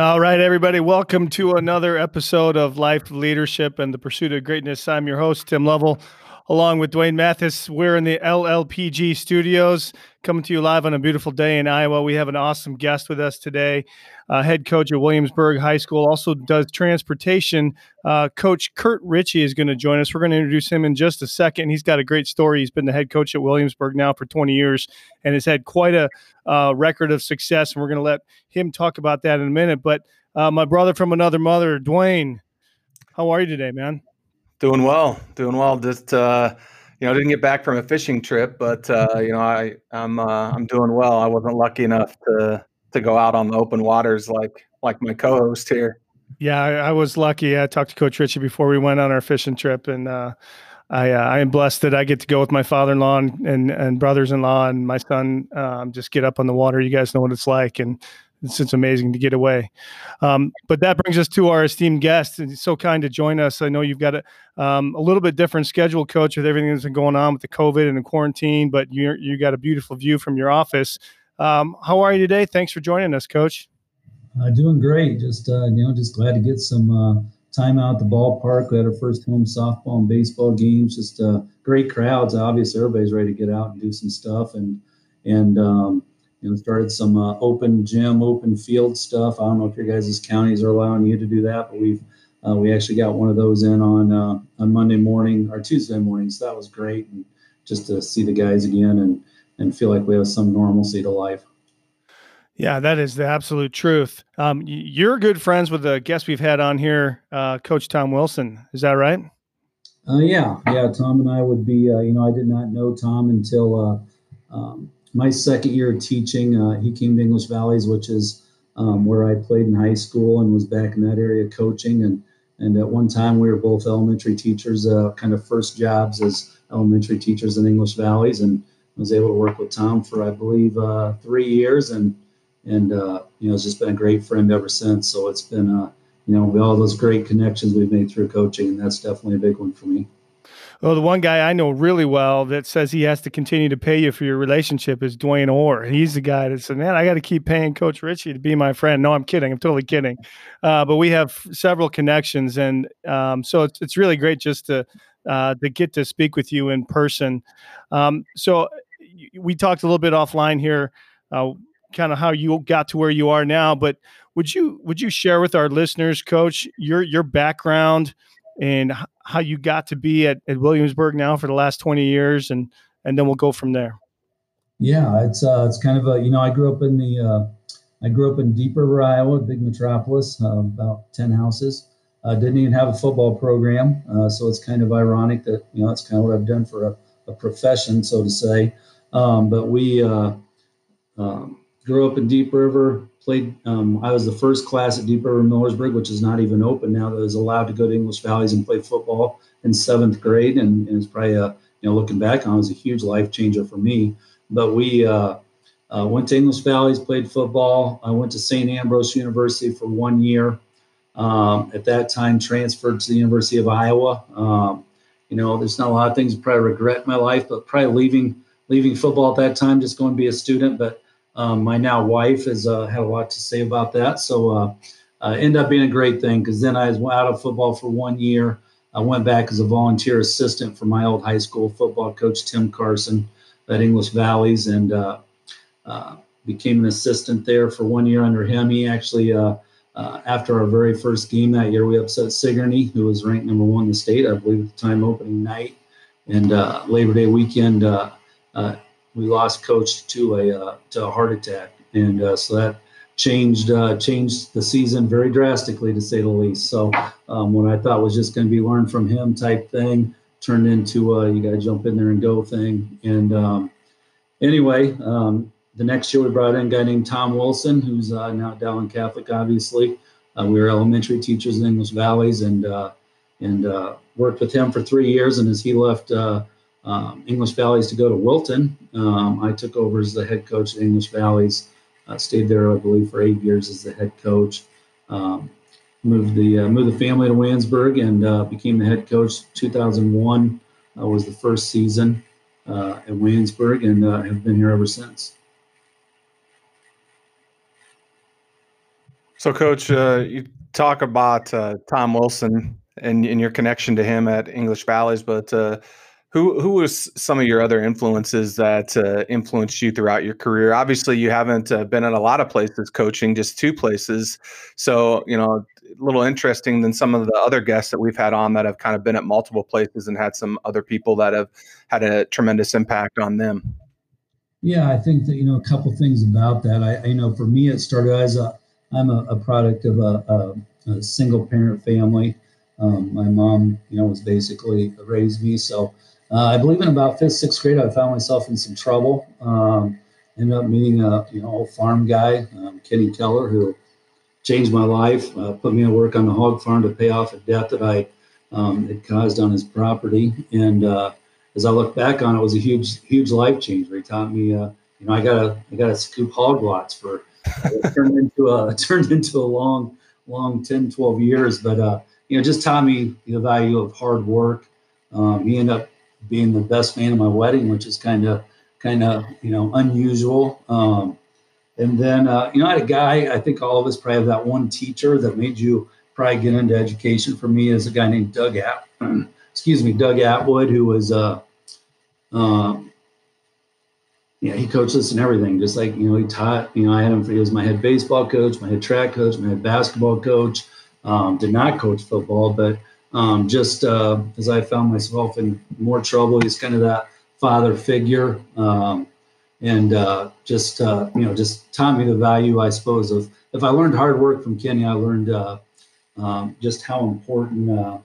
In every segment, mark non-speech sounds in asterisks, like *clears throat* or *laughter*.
All right, everybody, welcome to another episode of Life Leadership and the Pursuit of Greatness. I'm your host, Tim Lovell, along with Dwayne Mathis. We're in the LLPG studios, coming to you live on a beautiful day in Iowa. We have an awesome guest with us today, uh, head coach at Williamsburg High School, also does transportation. Uh, coach Kurt Ritchie is going to join us. We're going to introduce him in just a second. He's got a great story. He's been the head coach at Williamsburg now for 20 years and has had quite a uh, record of success. And we're going to let him talk about that in a minute. But uh, my brother from another mother, Dwayne, how are you today, man? Doing well, doing well. Just uh, you know, didn't get back from a fishing trip, but uh, you know, I I'm uh, I'm doing well. I wasn't lucky enough to to go out on the open waters like like my co-host here. Yeah, I, I was lucky. I talked to Coach Ritchie before we went on our fishing trip, and uh, I, uh, I am blessed that I get to go with my father-in-law and and, and brothers-in-law and my son. Um, just get up on the water. You guys know what it's like, and it's, it's amazing to get away. Um, but that brings us to our esteemed guest. And he's so kind to join us. I know you've got a, um, a little bit different schedule, Coach, with everything that's been going on with the COVID and the quarantine. But you you got a beautiful view from your office. Um, how are you today? Thanks for joining us, Coach. Uh, doing great. Just uh, you know, just glad to get some uh, time out at the ballpark. We had our first home softball and baseball games. Just uh, great crowds. Obviously, everybody's ready to get out and do some stuff. And and um, you know, started some uh, open gym, open field stuff. I don't know if your guys' counties are allowing you to do that, but we've uh, we actually got one of those in on uh, on Monday morning or Tuesday morning, so that was great, and just to see the guys again and and feel like we have some normalcy to life. Yeah, that is the absolute truth. Um, you're good friends with the guest we've had on here, uh, Coach Tom Wilson. Is that right? Uh, yeah, yeah. Tom and I would be. Uh, you know, I did not know Tom until uh, um, my second year of teaching, uh, he came to English Valleys, which is um, where I played in high school and was back in that area coaching. And and at one time, we were both elementary teachers, uh, kind of first jobs as elementary teachers in English Valleys, and I was able to work with Tom for I believe uh, three years, and and uh, you know, it's just been a great friend ever since. So it's been uh, you know, all those great connections we've made through coaching, and that's definitely a big one for me. Well, the one guy I know really well that says he has to continue to pay you for your relationship is Dwayne Orr. He's the guy that said, "Man, I got to keep paying Coach Ritchie to be my friend." No, I'm kidding. I'm totally kidding. Uh, but we have several connections, and um, so it's it's really great just to uh, to get to speak with you in person. Um, so we talked a little bit offline here, uh, kind of how you got to where you are now. But would you would you share with our listeners, Coach, your your background? And how you got to be at, at Williamsburg now for the last 20 years and and then we'll go from there. Yeah, it's uh, it's kind of a you know I grew up in the uh, I grew up in Deep River, Iowa, big metropolis, uh, about ten houses. Uh, didn't even have a football program, uh, so it's kind of ironic that you know that's kind of what I've done for a, a profession, so to say. Um, but we uh, um, grew up in Deep River, played. Um, I was the first class at Deep River Millersburg, which is not even open now, that was allowed to go to English Valleys and play football in seventh grade, and, and it's probably a you know looking back on it was a huge life changer for me. But we uh, uh, went to English Valleys, played football. I went to St. Ambrose University for one year. Um, at that time, transferred to the University of Iowa. Um, you know, there's not a lot of things I probably regret in my life, but probably leaving leaving football at that time, just going to be a student. But um, my now wife has uh, had a lot to say about that. So uh, uh, ended up being a great thing because then I was out of football for one year. I went back as a volunteer assistant for my old high school football coach Tim Carson at English Valleys and uh, uh, became an assistant there for one year under him. He actually, uh, after our very first game that year, we upset Sigourney, who was ranked number one in the state, I believe, at the time opening night. And Labor Day weekend, we lost coach to a uh, to a heart attack, and uh, so that changed uh, changed the season very drastically to say the least. So um, what I thought was just going to be learn from him type thing turned into a you got to jump in there and go thing. And um, anyway, um, the next year we brought in a guy named Tom Wilson, who's uh, now at Dowling Catholic, obviously. Uh, we were elementary teachers in English Valleys and uh, and worked with him for three years. And as he left um, English Valleys to go to Wilton. Um, I took over as the head coach at English Valleys. Uh, stayed there, I believe, for eight years as the head coach. Um, moved the uh, moved the family to Williamsburg and uh, became the head coach. 2001 uh, was the first season uh, at Williamsburg, and uh, have been here ever since. So, Coach, uh, you talk about Tom Wilson and, and your connection to him at English Valleys, but who who was some of your other influences that uh, influenced you throughout your career? Obviously, you haven't uh, been in a lot of places coaching, just two places. So, you know, a little interesting than some of the other guests that we've had on that have kind of been at multiple places and had some other people that have had a tremendous impact on them. Yeah, I think that you know a couple things about that. I, I know for me, it started as a I'm a, a product of a, a, a single parent family. Um, my mom, you know, was basically raised me. So uh, I believe in about fifth, sixth grade, I found myself in some trouble. Um, ended up meeting a you know old farm guy, um, Kenny Keller, who changed my life. Uh, put me to work on the hog farm to pay off a debt that I um, had caused on his property. And uh, as I look back on it, it was a huge, huge life changer. He taught me, uh, you know, I gotta, I gotta scoop hog lots for. turned into a *laughs* turned into a long, long 10, 12 years. But uh, you know, just taught me the value of hard work. Um, he ended up being the best man at my wedding, which is kind of kind of you know unusual. Um, and then uh, you know, I had a guy. I think all of us probably have that one teacher that made you probably get into education. For me, is a guy named Doug App. *clears throat* excuse me, Doug Atwood, who was uh, um, yeah, he coached us and everything. Just like you know, he taught. You know, I had him. For, he was my head baseball coach, my head track coach, my head basketball coach. Um, did not coach football, but um, just uh, as I found myself in more trouble, he's kind of that father figure, um, and uh, just uh, you know, just taught me the value, I suppose, of if I learned hard work from Kenny, I learned uh, um, just how important uh,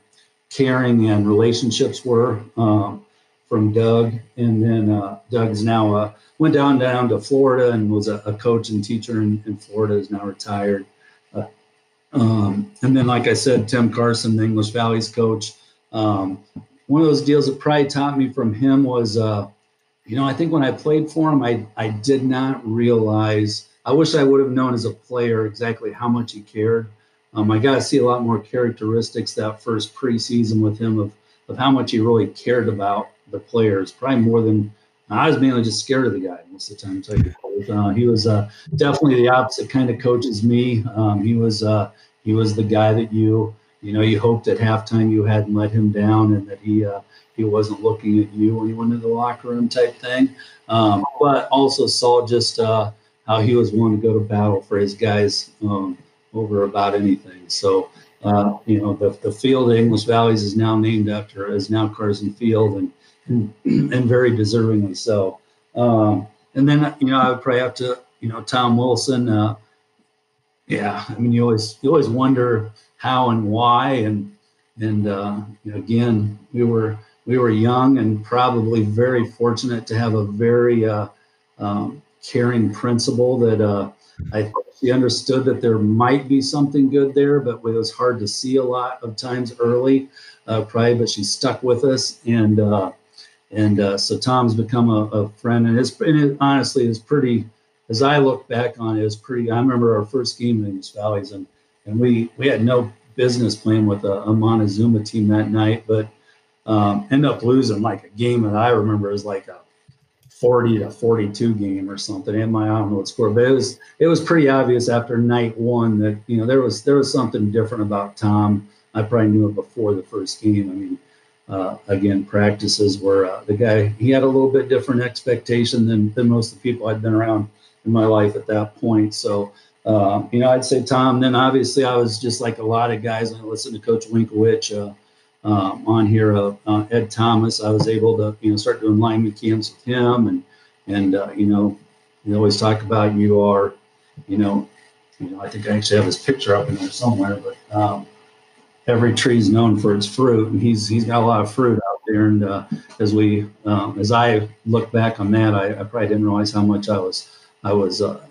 caring and relationships were um, from Doug, and then uh, Doug's now went down down to Florida and was a, a coach and teacher in, in Florida. Is now retired. Um, and then, like I said, Tim Carson, the English Valleys coach. Um, one of those deals that probably taught me from him was, uh, you know, I think when I played for him, I, I did not realize, I wish I would have known as a player exactly how much he cared. Um, I got to see a lot more characteristics that first preseason with him of, of how much he really cared about the players, probably more than I was mainly just scared of the guy most of the time. So uh, he was uh, definitely the opposite kind of coach as me. Um, he was uh, he was the guy that you you know you hoped at halftime you hadn't let him down and that he uh, he wasn't looking at you when you went into the locker room type thing. Um, but also saw just uh, how he was willing to go to battle for his guys um, over about anything. So. Uh, you know the, the field at English Valleys is now named after is now Carson Field and *clears throat* and, very deservingly so. Um, and then you know I would pray have to you know Tom Wilson. Uh, yeah, I mean you always you always wonder how and why and and uh, you know, again we were we were young and probably very fortunate to have a very uh, um, caring principal that uh, I she understood that there might be something good there, but it was hard to see a lot of times early, uh, probably. But she stuck with us and. And uh, so Tom's become a, a friend, and it's and it, honestly is pretty. As I look back on it, it's pretty. I remember our first game in East Valleys, and and we we had no business playing with a, a Montezuma team that night, but um, end up losing like a game that I remember is like a 40 to 42 game or something. And my I don't know what score, but it was it was pretty obvious after night one that you know there was there was something different about Tom. I probably knew it before the first game. I mean, uh, again, practices where uh, the guy he had a little bit different expectation than than most of the people I'd been around in my life at that point. So, uh, you know, I'd say Tom. Then obviously I was just like a lot of guys. I listened to Coach Winkowich uh, um, on here, uh, uh, Ed Thomas. I was able to you know start doing lineman camps with him, and and you know, we always talk about you are, you know, you know, I think I actually have his picture up in there somewhere, but. Um, every tree is known for its fruit, and he's he's got a lot of fruit out there. And uh, as we um, as I look back on that, I, I, probably didn't realize how much I was I was uh,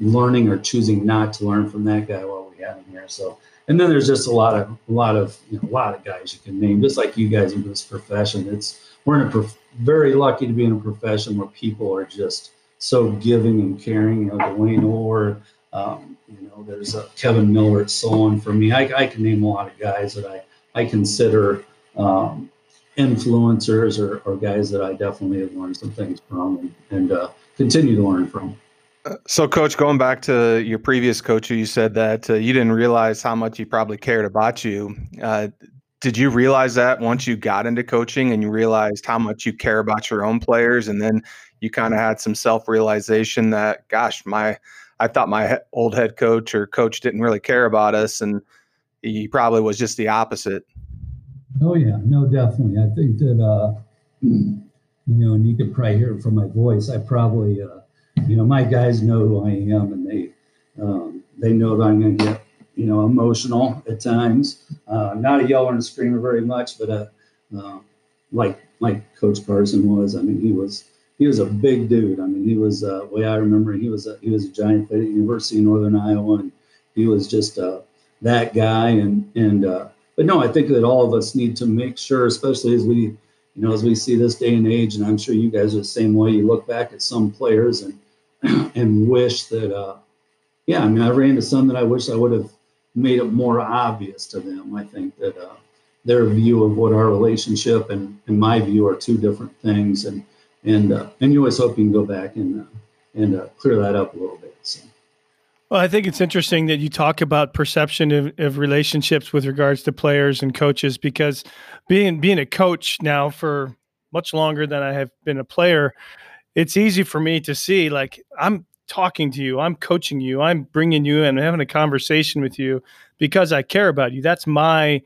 learning or choosing not to learn from that guy while we had him here. So. And then there's just a lot of a lot of you know, a lot of guys you can name, just like you guys in this profession. It's we're in a prof- very lucky to be in a profession where people are just so giving and caring. You know, Dwayne Orr, um, you know, there's a Kevin Miller, so on for me. I, I, can name a lot of guys that I, I consider um, influencers or, or, guys that I definitely have learned some things from and, and uh, continue to learn from. So, coach, going back to your previous coach, you said that uh, you didn't realize how much he probably cared about you. Uh, did you realize that once you got into coaching and you realized how much you care about your own players, and then you kind of had some self realization that, gosh, my I thought my old head coach or coach didn't really care about us, and he probably was just the opposite. Oh yeah, no, definitely. I think that uh, you know, and you could probably hear it from my voice. I probably uh, you know, my guys know who I am, and they um, they know that I'm going to get you know emotional at times. Uh, not a yeller and a screamer very much, but uh, uh, like like Coach Carson was. I mean, he was he was a big dude. I mean, he was uh, way I remember. He was a, he was a giant at University of Northern Iowa, and he was just uh, that guy. And and uh, but no, I think that all of us need to make sure, especially as we you know as we see this day and age, and I'm sure you guys are the same way. You look back at some players and *clears throat* and wish that, uh, yeah, I mean, I ran into some that I wish I would have made it more obvious to them. I think that uh, their view of what our relationship and, and my view are two different things, and and uh, and you always hope you can go back and uh, and uh, clear that up a little bit. So. Well, I think it's interesting that you talk about perception of, of, relationships with regards to players and coaches because being being a coach now for much longer than I have been a player, it's easy for me to see like I'm talking to you, I'm coaching you, I'm bringing you in, having a conversation with you because I care about you. That's my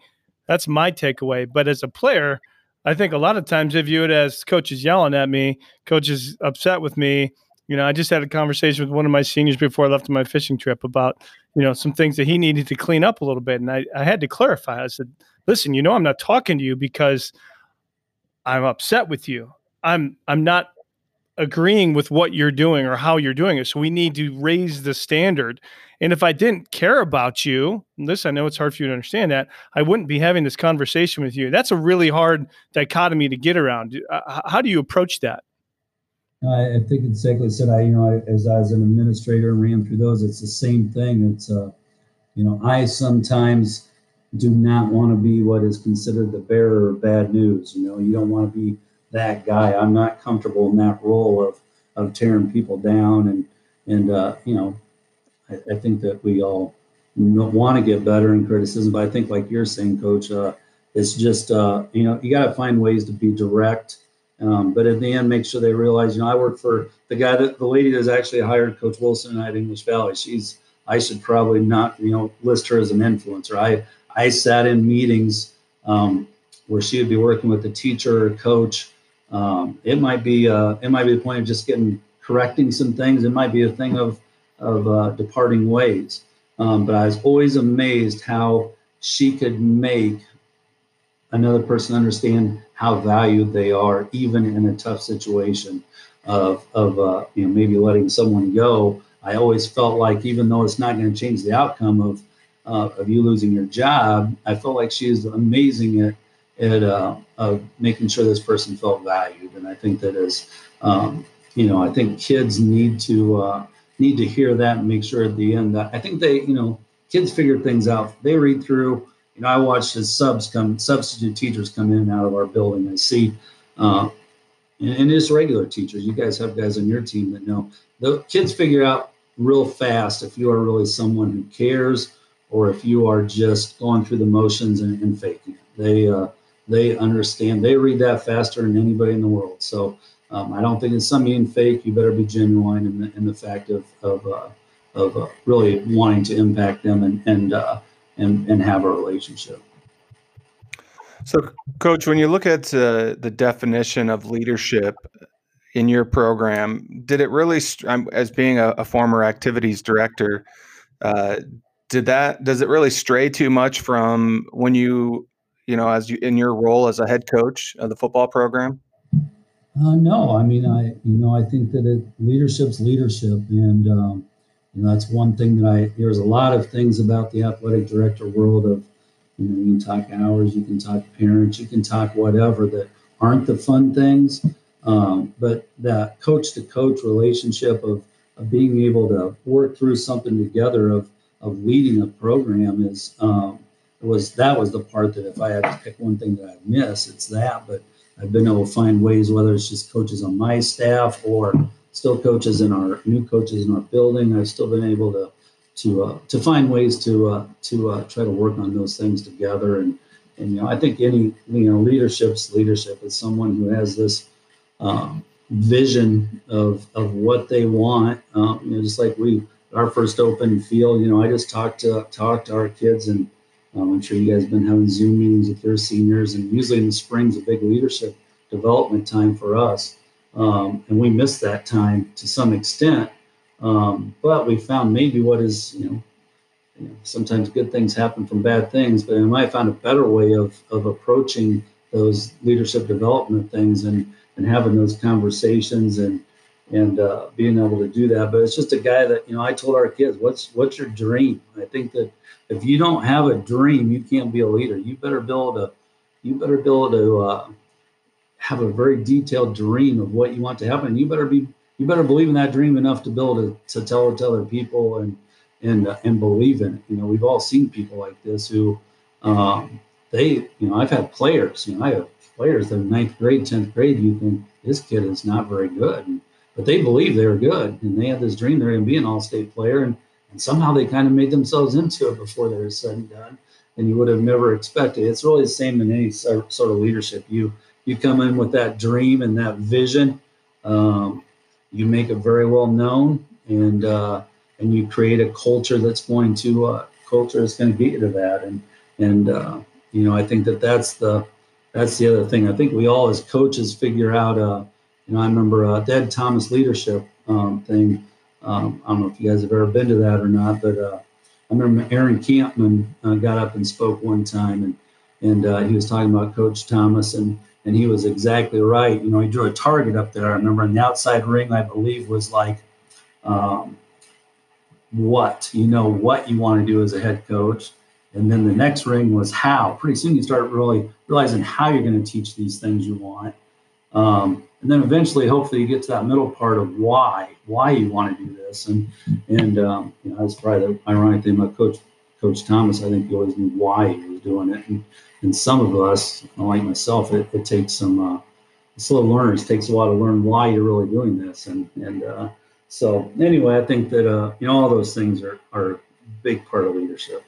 that's my takeaway. But as a player, I think a lot of times they view it as coaches yelling at me, coaches upset with me. You know, I just had a conversation with one of my seniors before I left on my fishing trip about, you know, some things that he needed to clean up a little bit. And I, I had to clarify. I said, listen, you know, I'm not talking to you because I'm upset with you. I'm I'm not agreeing with what you're doing or how you're doing it. So we need to raise the standard. And if I didn't care about you, this I know it's hard for you to understand that, I wouldn't be having this conversation with you. That's a really hard dichotomy to get around. Uh, how do you approach that? I, think exactly said. I, you know, I, as I was an administrator and ran through those, it's the same thing. It's, uh, you know, I sometimes do not want to be what is considered the bearer of bad news. You know, you don't want to be that guy. I'm not comfortable in that role of of tearing people down and and uh, you know, I, I, think that we all want to get better in criticism, but I think like you're saying, Coach, uh, it's just uh, you know you got to find ways to be direct. Um, but at the end, make sure they realize, you know, I work for the guy that the lady that's actually hired Coach Wilson at English Valley. She's I should probably not, you know, list her as an influencer. I I sat in meetings um, where she would be working with the teacher or coach um, it might be uh, it might be the point of just getting correcting some things. It might be a thing of of uh, departing ways. Um, but I was always amazed how she could make another person understand how valued they are, even in a tough situation of of uh, you know maybe letting someone go. I always felt like even though it's not going to change the outcome of uh, of you losing your job, I felt like she is amazing at at uh, of making sure this person felt valued. And I think that is, um, you know, I think kids need to uh, need to hear that and make sure at the end that I think they, you know, kids figure things out. They read through. You know, I watch as subs come, substitute teachers come in and out of our building. I see, uh, and, and just regular teachers. You guys have guys on your team that know the kids figure out real fast if you are really someone who cares or if you are just going through the motions and, and faking it. They uh, they understand. They read that faster than anybody in the world. So um, I don't think it's something fake. You better be genuine in the, in the fact of of, uh, of uh, really wanting to impact them and and uh, and and have a relationship. So, Coach, when you look at uh, the definition of leadership in your program, did it really, as being a, a former activities director, uh, did that does it really stray too much from when you you know, as you in your role as a head coach of the football program? Uh, no, I mean, I you know, I think that it, leadership's leadership, and um, you know, that's one thing that I. There's a lot of things about the athletic director world of, you know, you can talk hours, you can talk parents, you can talk whatever that aren't the fun things, um, but that coach to coach relationship of of being able to work through something together of of leading a program is um, was that was the part that if I had to pick one thing that I miss, it's that. But I've been able to find ways, whether it's just coaches on my staff or still coaches in our new coaches in our building. I've still been able to to uh, to find ways to uh, to uh, try to work on those things together. And and you know, I think any you know leadership's leadership is someone who has this um, vision of of what they want. Um, you know, just like we our first open field. You know, I just talked to talked to our kids, and um, I'm sure you guys have been having Zoom meetings with your seniors. And usually in the spring's a big leadership development time for us, um, and we missed that time to some extent. Um, but we found maybe what is you know, you know, sometimes good things happen from bad things, but I might find a better way of of approaching those leadership development things and and having those conversations and and uh, being able to do that. But it's just a guy that you know. I told our kids, "What's what's your dream?" I think that if you don't have a dream, you can't be a leader. You better build a, you better build to uh, have a very detailed dream of what you want to happen. You better be, you better believe in that dream enough to build it to tell it to other people and and uh, and believe in it. You know, we've all seen people like this who, um, they, you know, I've had players. You know, I have players that are ninth grade, tenth grade. You think this kid is not very good. And, but they believe they were good and they had this dream they're going to be an all-state player and, and somehow they kind of made themselves into it before they were said and done and you would have never expected. It's really the same in any sort of leadership. You you come in with that dream and that vision um, you make it very well known and uh, and you create a culture that's going to uh, culture that's going to get you to that and and uh, you know i think that that's the that's the other thing. I think we all as coaches figure out uh, you know, I remember uh, Ed Thomas leadership um, thing. Um, I don't know if you guys have ever been to that or not, but uh, I remember Aaron Kampman uh, got up and spoke one time, and and uh, he was talking about Coach Thomas, and and he was exactly right. You know, he drew a target up there. I remember on the outside ring, I believe, was like, um, what you know, what you want to do as a head coach, and then the next ring was how. Pretty soon, you start really realizing how you're going to teach these things you want. Um, and then eventually, hopefully, you get to that middle part of why, why you want to do this. And and um, you know, that's probably the ironic thing about Coach Coach Thomas. I think he always knew why he was doing it. And, and some of us, like myself, it, it takes some uh, slow learners. Takes a while to learn why you're really doing this. And and uh, so anyway, I think that uh, you know all those things are are a big part of leadership.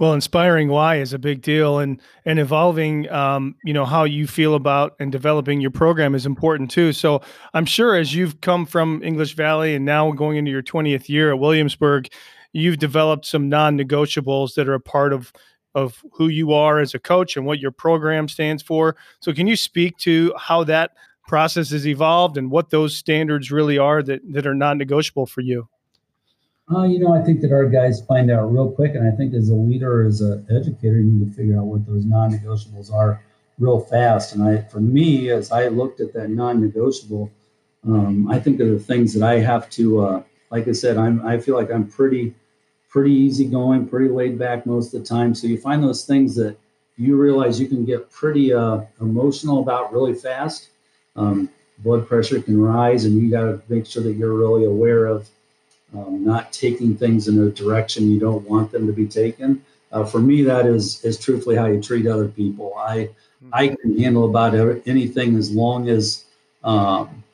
Well, inspiring why is a big deal, and and evolving, um, you know, how you feel about and developing your program is important too. So I'm sure as you've come from English Valley and now going into your 20th year at Williamsburg, you've developed some non-negotiables that are a part of of who you are as a coach and what your program stands for. So can you speak to how that process has evolved and what those standards really are that that are non-negotiable for you? Uh, you know, I think that our guys find out real quick, and I think as a leader, as an educator, you need to figure out what those non-negotiables are real fast. And I, for me, as I looked at that non-negotiable, um, I think of the things that I have to. Uh, like I said, I'm. I feel like I'm pretty, pretty easygoing, pretty laid back most of the time. So you find those things that you realize you can get pretty uh, emotional about really fast. Um, blood pressure can rise, and you got to make sure that you're really aware of um, not taking things in a direction you don't want them to be taken. Uh, for me, that is is truthfully how you treat other people. I mm-hmm. I can handle about anything as long as um,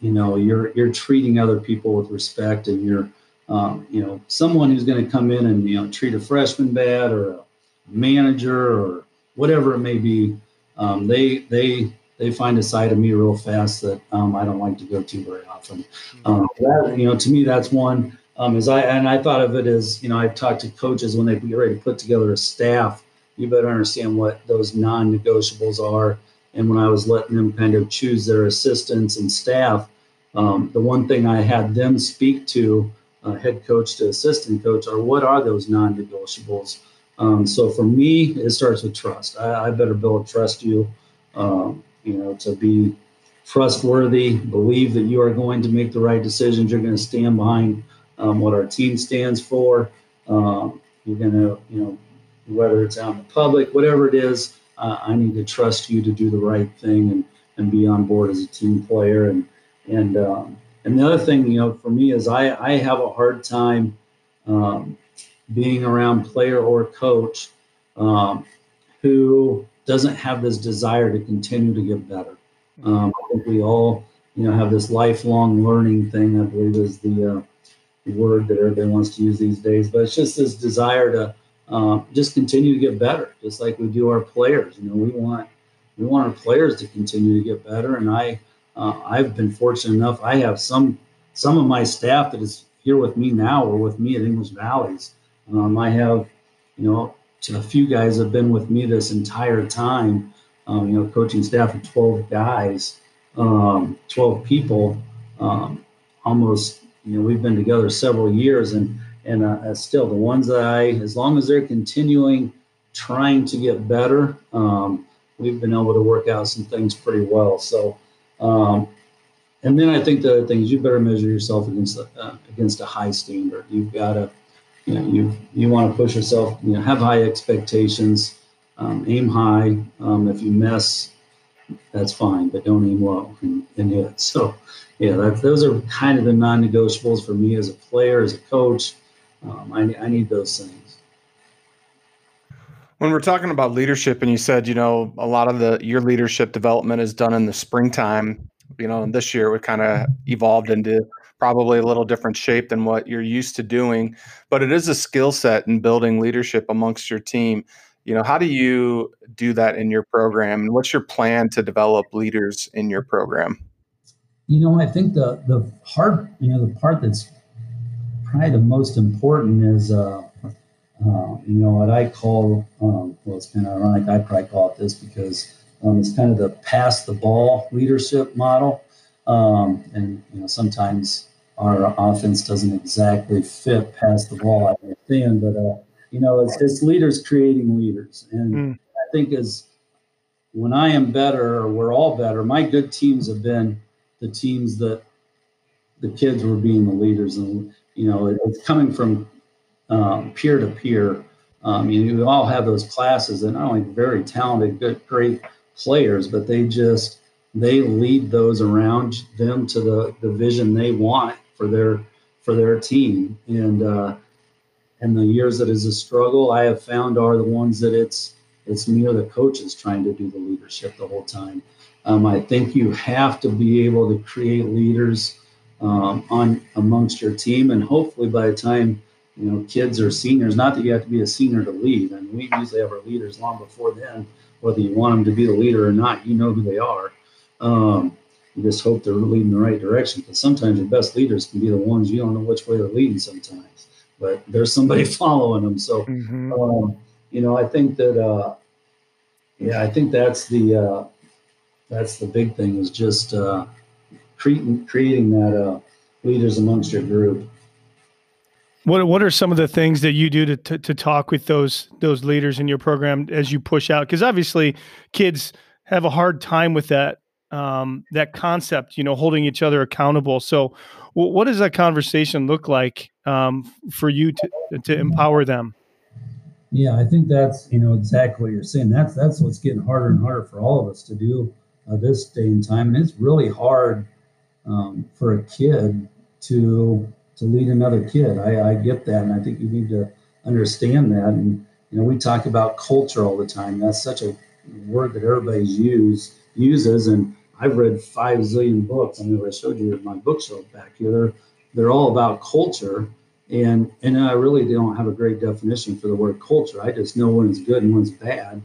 you know you're you're treating other people with respect and you're um, you know someone who's going to come in and you know treat a freshman bad or a manager or whatever it may be. Um, they they they find a side of me real fast that um, I don't like to go to very often. Mm-hmm. Um, that, you know, to me, that's one. Um, as I and I thought of it as you know, I've talked to coaches when they get ready to put together a staff. You better understand what those non-negotiables are. And when I was letting them kind of choose their assistants and staff, um, the one thing I had them speak to, uh, head coach to assistant coach, are what are those non-negotiables. Um, so for me, it starts with trust. I, I better build trust you. Um, you know, to be trustworthy, believe that you are going to make the right decisions. You're going to stand behind um, what our team stands for. Um, you're going to, you know, whether it's out in the public, whatever it is, uh, I need to trust you to do the right thing and, and be on board as a team player. And and um, and the other thing, you know, for me is I I have a hard time um, being around player or coach um, who doesn't have this desire to continue to get better. Um, I think we all you know have this lifelong learning thing. I believe is the, uh, word that everybody wants to use these days. But it's just this desire to uh, just continue to get better, just like we do our players. You know, we want we want our players to continue to get better, and I uh, I've been fortunate enough. I have some some of my staff that is here with me now or with me at English Valleys. Um, I have, you know, a few guys have been with me this entire time. Um, you know, coaching staff of 12 guys, um, 12 people. Um, almost, you know, we've been together several years, and and uh, still the ones that I, as long as they're continuing trying to get better, um, we've been able to work out some things pretty well. So um, and then I think the other thing is you better measure yourself against uh, against a high standard. You've got to, you know, you you want to push yourself. You know, have high expectations, um, aim high. Um, if you mess, that's fine, but don't aim low and, and hit. *laughs* So, yeah, that, those are kind of the non-negotiables for me as a player, as a coach. Um, I, I need those things. When we're talking about leadership, and you said, you know, a lot of the your leadership development is done in the springtime you know, and this year we kind of evolved into probably a little different shape than what you're used to doing. But it is a skill set in building leadership amongst your team. You know, how do you do that in your program, and what's your plan to develop leaders in your program? You know, I think the the hard, you know, the part that's probably the most important is, uh, uh, you know, what I call, um, well, it's kind of ironic. I probably call it this because um, it's kind of the pass the ball leadership model. Um, and you know, sometimes our offense doesn't exactly fit past the ball. I understand, but uh, you know, it's, it's leaders creating leaders, and mm. I think as when I am better, or we're all better. My good teams have been the teams that the kids were being the leaders, and you know, it, it's coming from peer to peer. Um, you, know, you all have those classes, and not only very talented, good, great players, but they just they lead those around them to the the vision they want for their for their team. And uh, and the years that is a struggle, I have found are the ones that it's it's me or the coaches trying to do the leadership the whole time. Um, I think you have to be able to create leaders um, on amongst your team, and hopefully by the time you know kids are seniors, not that you have to be a senior to lead, and we usually have our leaders long before then whether you want them to be the leader or not, you know who they are. Um, you just hope they're leading the right direction because sometimes your best leaders can be the ones you don't know which way they're leading sometimes, but there's somebody *laughs* following them. So, mm-hmm. um, you know, I think that, uh, yeah, I think that's the uh, that's the big thing is just uh, creating creating that uh, leaders amongst your group. What What are some of the things that you do to, to, to talk with those those leaders in your program as you push out? Because obviously, kids have a hard time with that um, that concept. You know, holding each other accountable. So, w- what does that conversation look like um, for you to to empower them? Yeah, I think that's you know exactly what you're saying. That's that's what's getting harder and harder for all of us to do uh, this day and time, and it's really hard um, for a kid to to lead another kid. I, I get that, and I think you need to understand that. And you know, we talk about culture all the time. That's such a word that everybody's use uses, and I've read five zillion books. I mean, I showed you my bookshelf back here. They're, they're all about culture, and and I really don't have a great definition for the word culture. I just know when it's good and when it's bad.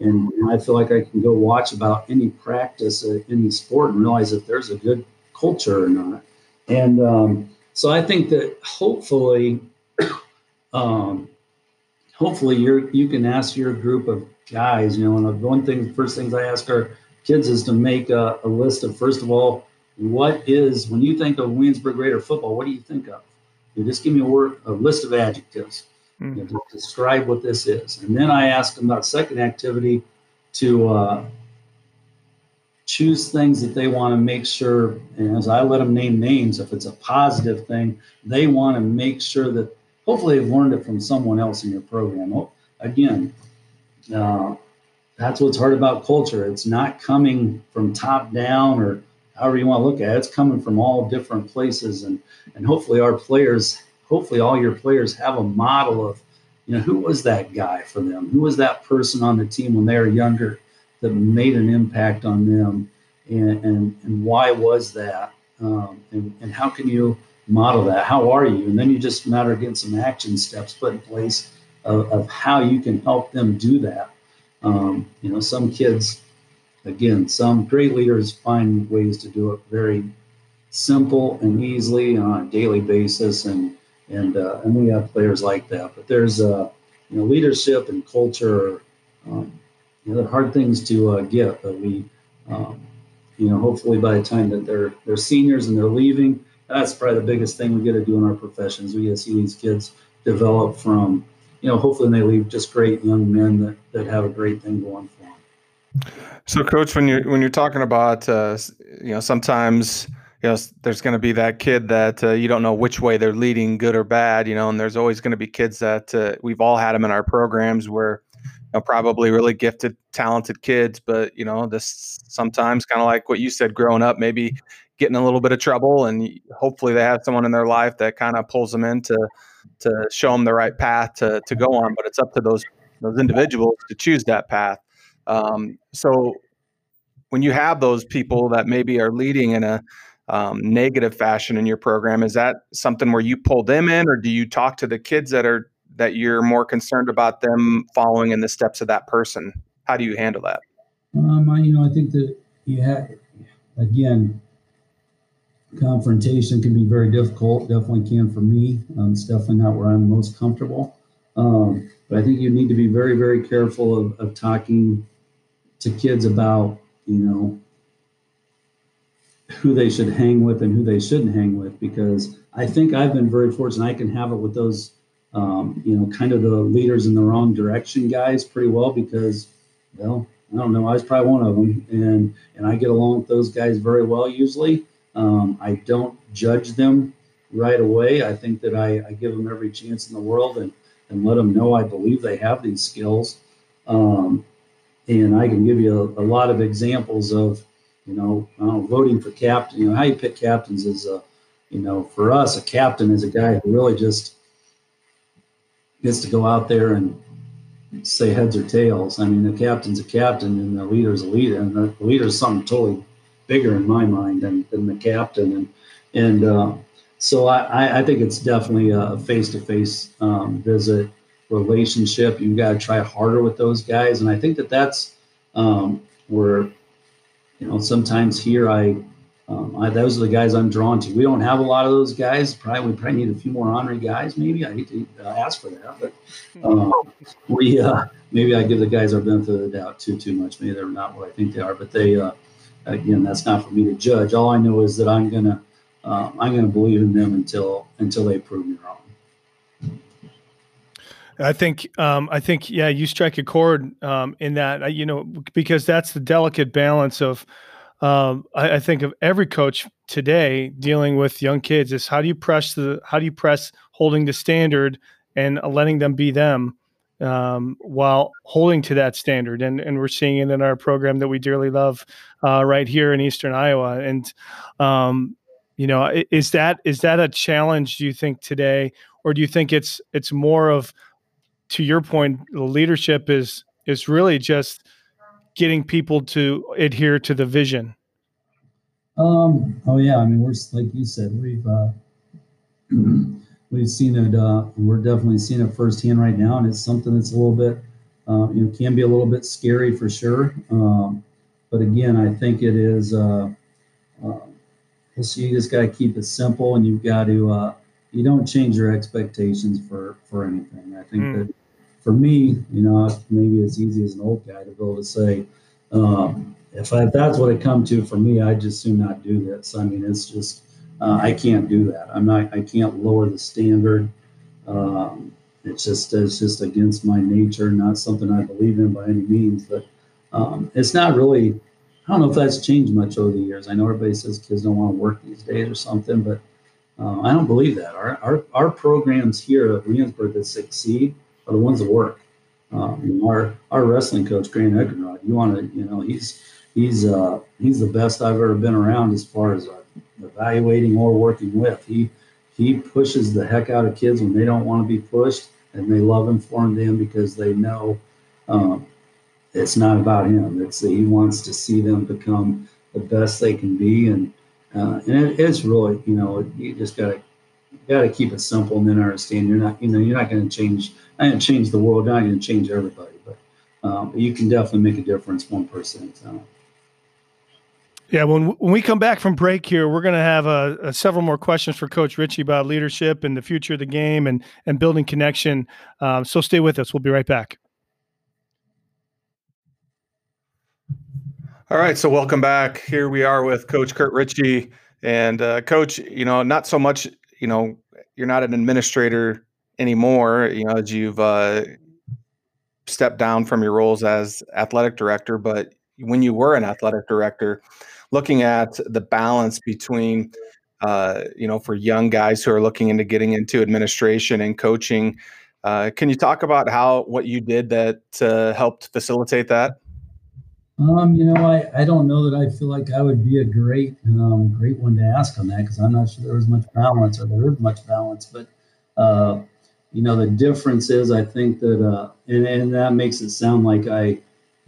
And, and I feel like I can go watch about any practice, uh, any sport, and realize if there's a good culture or not. And um, so I think that hopefully, *coughs* um, hopefully you you can ask your group of guys. You know, and one thing, first things I ask our kids is to make a, a list of first of all, what is when you think of Williamsburg Raider football, what do you think of? You just give me a word, a list of adjectives mm. you know, to describe what this is, and then I ask them about second activity to uh, choose things that they want to make sure, and as I let them name names, if it's a positive thing, they want to make sure that hopefully they've learned it from someone else in your program. Again, uh, that's what's hard about culture. It's not coming from top down or however you want to look at it. It's coming from all different places, and and hopefully our players, hopefully all your players have a model of, you know, who was that guy for them? Who was that person on the team when they were younger? that made an impact on them and and, and why was that, um, and and how can you model that? How are you? And then you just matter of getting some action steps put in place of, of how you can help them do that. Um, you know, some kids, again, some great leaders find ways to do it very simple and easily on a daily basis, and and uh, and we have players like that. But there's uh, you know leadership and culture, um, you know, they're hard things to uh, get. But we, um, you know, hopefully by the time that they're they're seniors and they're leaving, that's probably the biggest thing we get to do in our professions. We get to see these kids develop from, you know, hopefully they leave just great young men that, that have a great thing going for them. So, coach, when you're when you're talking about, uh, you know, sometimes you know there's going to be that kid that uh, you don't know which way they're leading, good or bad, you know, and there's always going to be kids that uh, we've all had them in our programs where you know, probably really gifted, talented kids, but you know, this sometimes kind of like what you said, growing up, maybe getting a little bit of trouble, and hopefully they have someone in their life that kind of pulls them in to show them the right path to to go on. But it's up to those those individuals to choose that path. Um, so when you have those people that maybe are leading in a um, negative fashion in your program, is that something where you pull them in, or do you talk to the kids that are that you're more concerned about them following in the steps of that person? How do you handle that? Um, I, you know, I think that you have again confrontation can be very difficult. Definitely can for me. Um, it's definitely not where I'm most comfortable. Um, but I think you need to be very, very careful of, of talking to kids about, you know, who they should hang with and who they shouldn't hang with, because I think I've been very fortunate. I can have it with those, um, you know, kind of the leaders in the wrong direction guys pretty well because, well, I don't know. I was probably one of them, and and I get along with those guys very well usually. Um, I don't judge them right away. I think that I, I, give them every chance in the world and, and let them know I believe they have these skills. Um, and I can give you a, a, lot of examples of, you know, know, voting for captain. You know, how you pick captains is, a, you know, for us, a captain is a guy who really just gets to go out there and say heads or tails. I mean, the captain's a captain and the leader's a leader, and the leader is something totally bigger in my mind than, than the captain. And and uh, so I, I think it's definitely a face to face visit relationship. You've got to try harder with those guys, and I think that that's um, where you know sometimes here I, um, I, those are the guys I'm drawn to. We don't have a lot of those guys. Probably we probably need a few more honorary guys. Maybe I hate to uh, ask for that, but um, we uh, maybe I give the guys our benefit of the doubt too too much. Maybe they're not what I think they are, but they uh, again, that's not for me to judge. All I know is that I'm gonna uh, I'm gonna believe in them until until they prove me wrong. I think um, I think yeah, you strike a chord um, in that you know because that's the delicate balance of um, I, I, think of every coach today dealing with young kids is how do you press the how do you press holding the standard and letting them be them um, while holding to that standard. And, and we're seeing it in our program that we dearly love uh, right here in Eastern Iowa. And, um, you know, is that is that a challenge? Do you think today, or do you think it's it's more of, to your point, the leadership is is really just getting people to adhere to the vision. Um. Oh yeah. I mean, we're like you said, we've uh, we've seen it. Uh, we're definitely seeing it firsthand right now, and it's something that's a little bit, uh, you know, can be a little bit scary for sure. Um, but again, I think it is. Uh, uh, so you just got to keep it simple, and you've got to. Uh, you don't change your expectations for for anything. I think mm. that for me, you know, maybe as easy as an old guy to be able to say. Um, if, I, if that's what it come to for me, I just soon not do this. I mean, it's just uh, I can't do that. I'm not. I can't lower the standard. Um, it's just it's just against my nature. Not something I believe in by any means. But um, it's not really. I don't know if that's changed much over the years. I know everybody says kids don't want to work these days or something, but uh, I don't believe that. Our, our our programs here at Williamsburg that succeed are the ones that work. Um, our our wrestling coach Grant Eckenrod, you want to you know he's he's uh, he's the best I've ever been around as far as uh, evaluating or working with. He he pushes the heck out of kids when they don't want to be pushed, and they love him for them because they know um, it's not about him. It's he wants to see them become the best they can be. And uh, and it, it's really, you know, you just got to got to keep it simple and then understand you're not, you know, you're not going to change, going to change the world, not going to change everybody, but um, you can definitely make a difference one person at a time. Yeah, when when we come back from break here, we're going to have a, a, several more questions for Coach Ritchie about leadership and the future of the game and and building connection. Um, so stay with us. We'll be right back. All right, so welcome back. Here we are with Coach Kurt Ritchie, and uh, Coach, you know, not so much, you know, you're not an administrator anymore. You know, as you've uh, stepped down from your roles as athletic director, but when you were an athletic director looking at the balance between uh, you know for young guys who are looking into getting into administration and coaching uh, can you talk about how what you did that uh, helped facilitate that um, you know, I, I don't know that I feel like I would be a great um, great one to ask on that because I'm not sure there was much balance or there is much balance. But uh, you know, the difference is I think that uh, and and that makes it sound like I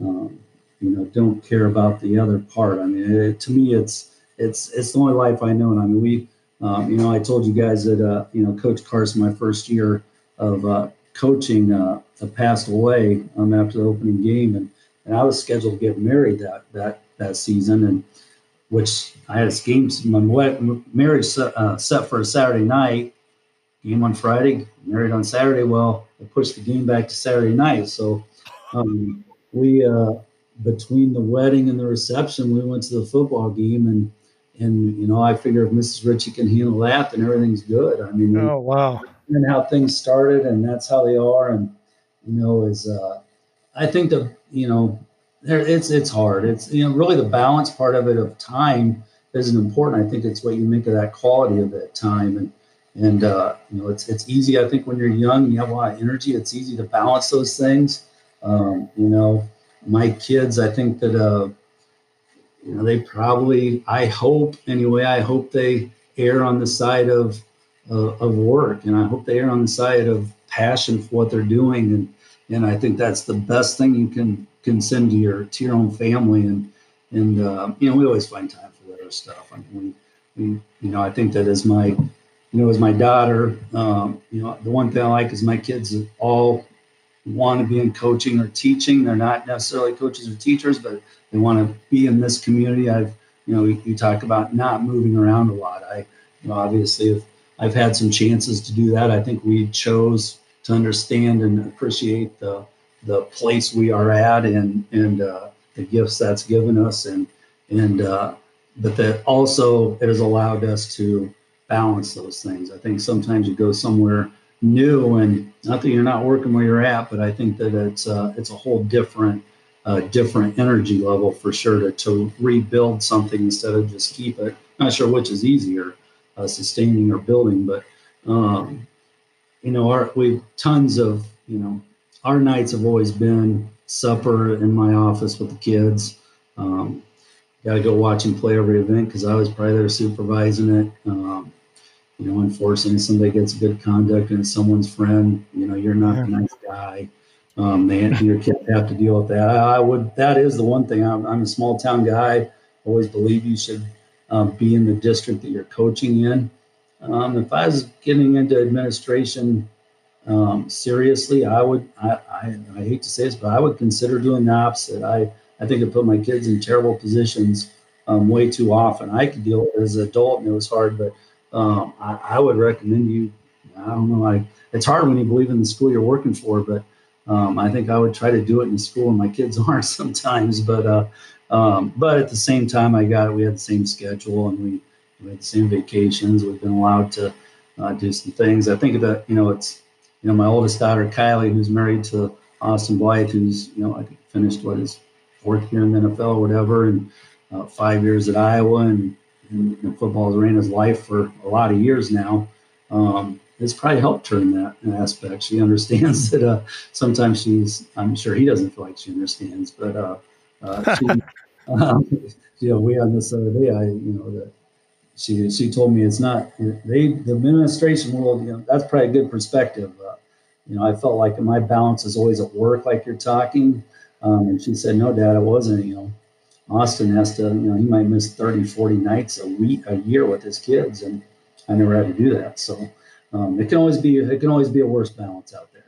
um, you know don't care about the other part. I mean, it, to me, it's it's it's the only life I know. And I mean, we, um, you know, I told you guys that uh, you know, Coach Carson, my first year of uh, coaching, uh, passed away um, after the opening game, and and I was scheduled to get married that that that season, and which I had a game. My marriage set, uh, set for a Saturday night. Game on Friday, married on Saturday. Well, I pushed the game back to Saturday night, so um, we uh, between the wedding and the reception, we went to the football game, and and you know I figure if Mrs. Ritchie can handle that, then everything's good. I mean, oh wow, and how things started, and that's how they are, and you know is uh, I think the you know there it's it's hard. It's you know really the balance part of it of time isn't important. I think it's what you make of that quality of that time and. And uh, you know, it's it's easy. I think when you're young, you have a lot of energy. It's easy to balance those things. Um, you know, my kids, I think that uh, you know they probably, I hope anyway, I hope they err on the side of uh, of work, and I hope they err on the side of passion for what they're doing, and and I think that's the best thing you can can send to your to your own family, and and uh, you know we always find time for that other stuff. I mean, we, we you know I think that as my you know as my daughter, um, you know the one thing I like is my kids all want to be in coaching or teaching. They're not necessarily coaches or teachers, but they want to be in this community. I've, you know, you talk about not moving around a lot. I, you know, obviously, if I've had some chances to do that, I think we chose to understand and appreciate the the place we are at and and uh, the gifts that's given us and and uh, but that also it has allowed us to balance those things. I think sometimes you go somewhere new and not that you're not working where you're at, but I think that it's uh, it's a whole different uh, different energy level for sure to, to rebuild something instead of just keep it. Not sure which is easier, uh, sustaining or building, but um, you know, our we tons of you know our nights have always been supper in my office with the kids. Um, Got to go watch and play every event because I was probably there supervising it. Um, you know, enforcing somebody gets good conduct and someone's friend, you know, you're not yeah. a nice guy. Um, they, your kids have to deal with that. I, I, would, that is the one thing. I'm, I'm a small town guy. Always believe you should um, be in the district that you're coaching in. Um, if I was getting into administration um, seriously, I would, I, I, I, hate to say this, but I would consider doing the opposite. I, I think it put my kids in terrible positions um, way too often. I could deal with it as an adult and it was hard, but um, I, I, would recommend you. I don't know, like it's hard when you believe in the school you're working for, but um, I think I would try to do it in school, and my kids *laughs* aren't sometimes. But uh, um, but at the same time, I got we had the same schedule, and we, we had the same vacations. We've been allowed to uh, do some things. I think that you know it's you know my oldest daughter Kylie, who's married to Austin Blythe, who's you know I think finished what his fourth year in the NFL or whatever, and uh, five years at Iowa, and and, and football has ran his life for a lot of years now. Um, it's probably helped her in that aspect. She understands *laughs* that uh, sometimes she's, I'm sure he doesn't feel like she understands, but uh, uh, *laughs* she, um, you know, we on this other day, I, you know, that she, she told me it's not, they, the administration world, you know, that's probably a good perspective. Uh, you know, I felt like my balance is always at work, like you're talking. Um, and she said, no, dad, it wasn't, you know, Austin has to, you know, he might miss 30, 40 nights a week, a year with his kids. And I never had to do that. So um, it can always be, it can always be a worse balance out there.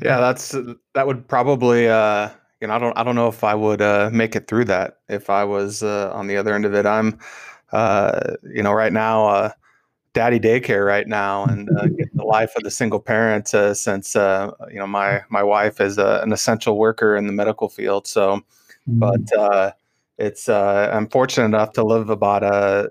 Yeah, that's, that would probably, uh, you know, I don't, I don't know if I would uh, make it through that if I was uh, on the other end of it. I'm, uh, you know, right now, uh, daddy daycare right now and uh, *laughs* the life of the single parent uh, since uh, you know my my wife is a, an essential worker in the medical field so but uh, it's uh, i'm fortunate enough to live about a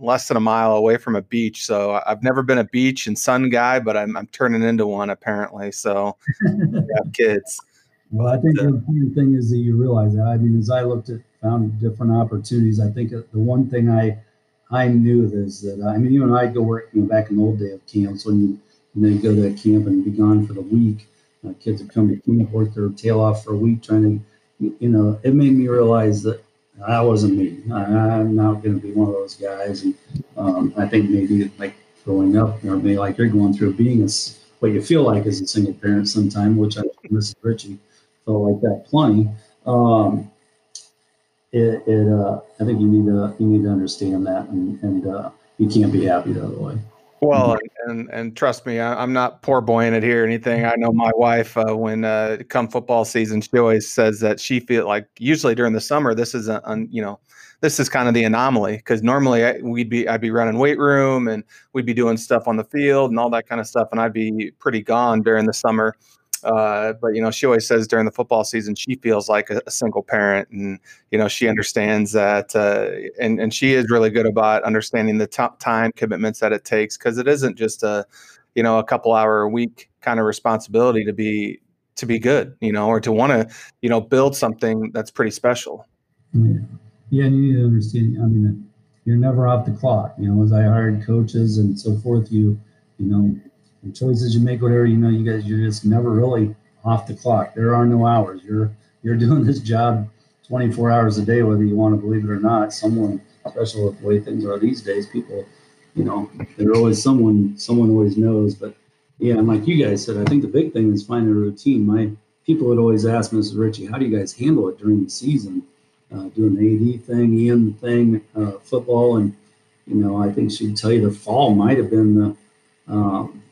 less than a mile away from a beach so i've never been a beach and sun guy but i'm, I'm turning into one apparently so have *laughs* kids. Well i think the important thing is that you realize that. I mean as i looked at found different opportunities i think the one thing i I knew this that I mean, you even I'd go work, you know, back in the old day of camps when you, you know, go to that camp and be gone for the week. Uh, kids would come to camp, work their tail off for a week, trying to, you know, it made me realize that that wasn't me. I, am not going to be one of those guys. And um, I think maybe like growing up, or maybe like you're going through being a, what you feel like as a single parent sometime, which I, Mrs. Ritchie felt like that plenty. Um, it, it uh, I think you need to you need to understand that, and, and uh, you can't be happy the other way. Well, and and trust me, I, am not poor boying it here or anything. I know my wife uh, when uh, come football season, she always says that she feel like usually during the summer, this is a, you know, this is kind of the anomaly because normally I, we'd be I'd be running weight room and we'd be doing stuff on the field and all that kind of stuff, and I'd be pretty gone during the summer. Uh, but you know, she always says during the football season she feels like a, a single parent, and you know she understands that, uh, and and she is really good about understanding the t- time commitments that it takes because it isn't just a, you know, a couple hour a week kind of responsibility to be to be good, you know, or to want to, you know, build something that's pretty special. Yeah, yeah, and you need to understand. I mean, you're never off the clock. You know, as I hired coaches and so forth, you, you know, the choices you make, whatever you know, you guys, you're just never really off the clock. There are no hours. You're you're *laughs* doing this job 24 hours a day, whether you want to believe it or not. Someone, especially with the way things are these days, people, you know, there's always someone. Someone always knows. But yeah, and like you guys said, I think the big thing is finding a routine. My people would always ask Mrs. Ritchie, "How do you guys handle it during the season?" Uh, doing the AD thing, Ian thing, uh, football, and you know, I think she'd tell you the fall might have been the um,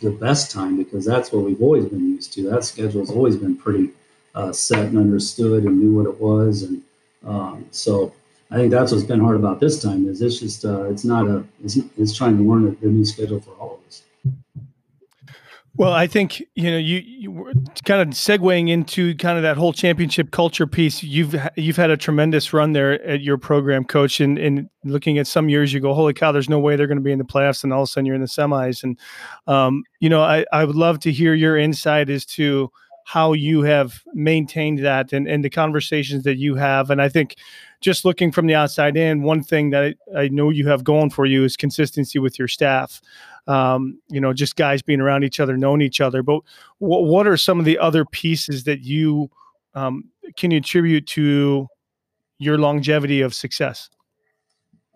the best time because that's what we've always been used to. That schedule's always been pretty uh, set and understood and knew what it was, and um, so I think that's what's been hard about this time is it's just uh, it's not a it's, it's trying to learn a, a new schedule for all of us. Well, I think you know you, you were kind of segueing into kind of that whole championship culture piece. You've you've had a tremendous run there at your program, coach, and, and looking at some years, you go, "Holy cow!" There's no way they're going to be in the playoffs, and all of a sudden you're in the semis. And um, you know, I I would love to hear your insight as to how you have maintained that and and the conversations that you have. And I think just looking from the outside in, one thing that I, I know you have going for you is consistency with your staff um, you know, just guys being around each other, knowing each other. But w- what are some of the other pieces that you um, can attribute to your longevity of success?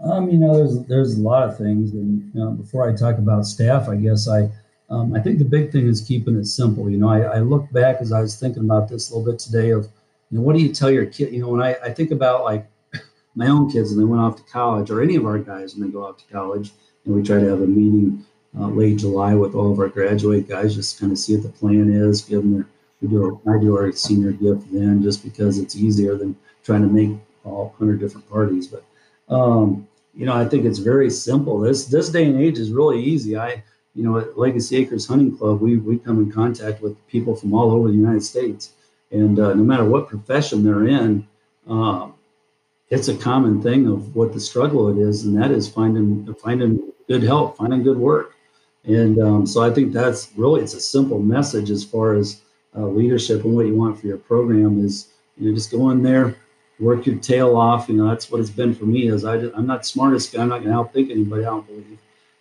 Um, you know, there's there's a lot of things, and you know, before I talk about staff, I guess I um, I think the big thing is keeping it simple. You know, I, I look back as I was thinking about this a little bit today of, you know, what do you tell your kid? You know, when I, I think about like *coughs* my own kids and they went off to college, or any of our guys when they go off to college, and we try to have a meeting uh, late July with all of our graduate guys, just kind of see what the plan is. Give them their, we do I do our senior gift then, just because it's easier than trying to make all hundred different parties. But um, you know, I think it's very simple. This this day and age is really easy. I you know at Legacy Acres Hunting Club, we we come in contact with people from all over the United States, and uh, no matter what profession they're in. Uh, it's a common thing of what the struggle it is, and that is finding finding good help, finding good work. And um, so I think that's really it's a simple message as far as uh, leadership and what you want for your program is you know just go in there, work your tail off. You know that's what it's been for me. Is I I'm not smartest guy. I'm not going to outthink anybody. I don't believe.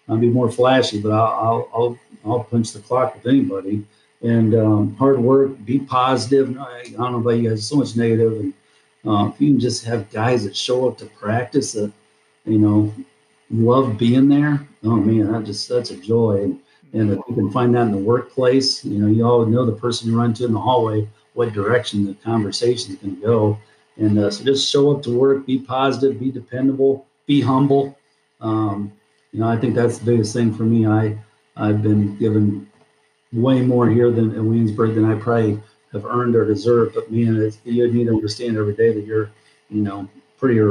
I'll be more flashy, but I'll I'll I'll, punch the clock with anybody. And um, hard work, be positive. I, don't know about you guys. So much negative, and uh, if you can just have guys that show up to practice that you know love being there. Oh man, that just that's a joy. And, and if you can find that in the workplace, you know, you all know the person you run to in the hallway what direction the conversation is going to go. And uh, so just show up to work, be positive, be dependable, be humble. Um, you know, I think that's the biggest thing for me. I I've been given way more here than in Williamsburg than I probably have earned or deserved. But man, you need to understand every day that you're, you know, pretty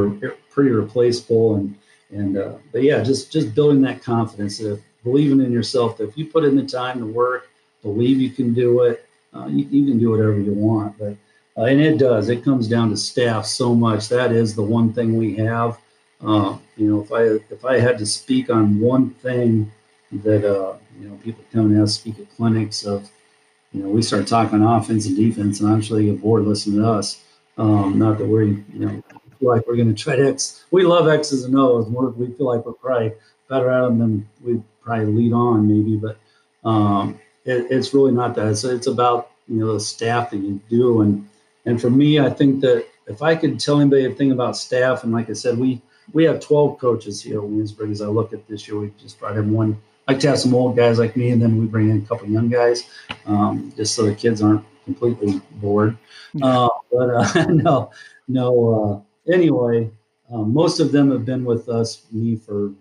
pretty replaceable and and uh, but yeah, just just building that confidence, of believing in yourself. That if you put in the time to work, believe you can do it, uh, you, you, can do whatever you want. But uh, and it does. It comes down to staff so much. That is the one thing we have. Uh, you know, if I if I had to speak on one thing that uh, you know people come and ask speak at clinics of, you know, we start talking offense and defense, and I'm sure they get bored listening to us. Um, not that we're you know feel like we're going to try to X. We love X's and O's. We feel like we're probably better at them than we probably lead on maybe, but um, it, it's really not that. It's, it's about you know the staff that you do, and and for me, I think that if I could tell anybody a thing about staff, and like I said, we we have 12 coaches here at Williamsburg. As I look at this year, we just brought in one. I like to have some old guys like me, and then we bring in a couple of young guys, um, just so the kids aren't completely bored. Uh, but uh, *laughs* no, no. Uh, anyway, um, most of them have been with us, me, for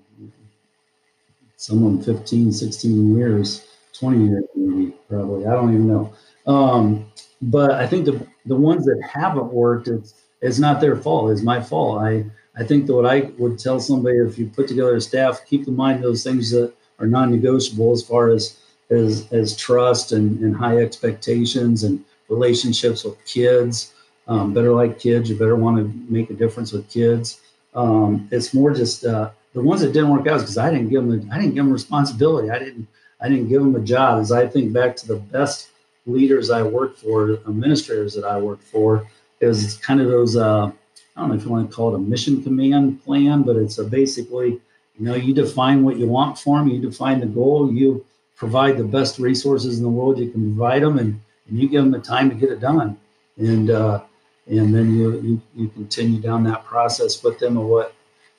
some of them 15, 16 years, 20 years, maybe, probably. I don't even know. Um, but I think the, the ones that haven't worked, it's, it's not their fault. It's my fault. I, I think that what I would tell somebody if you put together a staff, keep in mind those things that are non-negotiable as far as as, as trust and, and high expectations and relationships with kids um, better like kids. You better want to make a difference with kids. Um, it's more just uh, the ones that didn't work out because I didn't give them. I didn't give them responsibility. I didn't. I didn't give them a job. As I think back to the best leaders I worked for, administrators that I worked for, is kind of those. Uh, I don't know if you want to call it a mission command plan, but it's a basically, you know, you define what you want for them, you define the goal, you provide the best resources in the world you can provide them, and, and you give them the time to get it done. And uh, and then you, you you continue down that process with them of what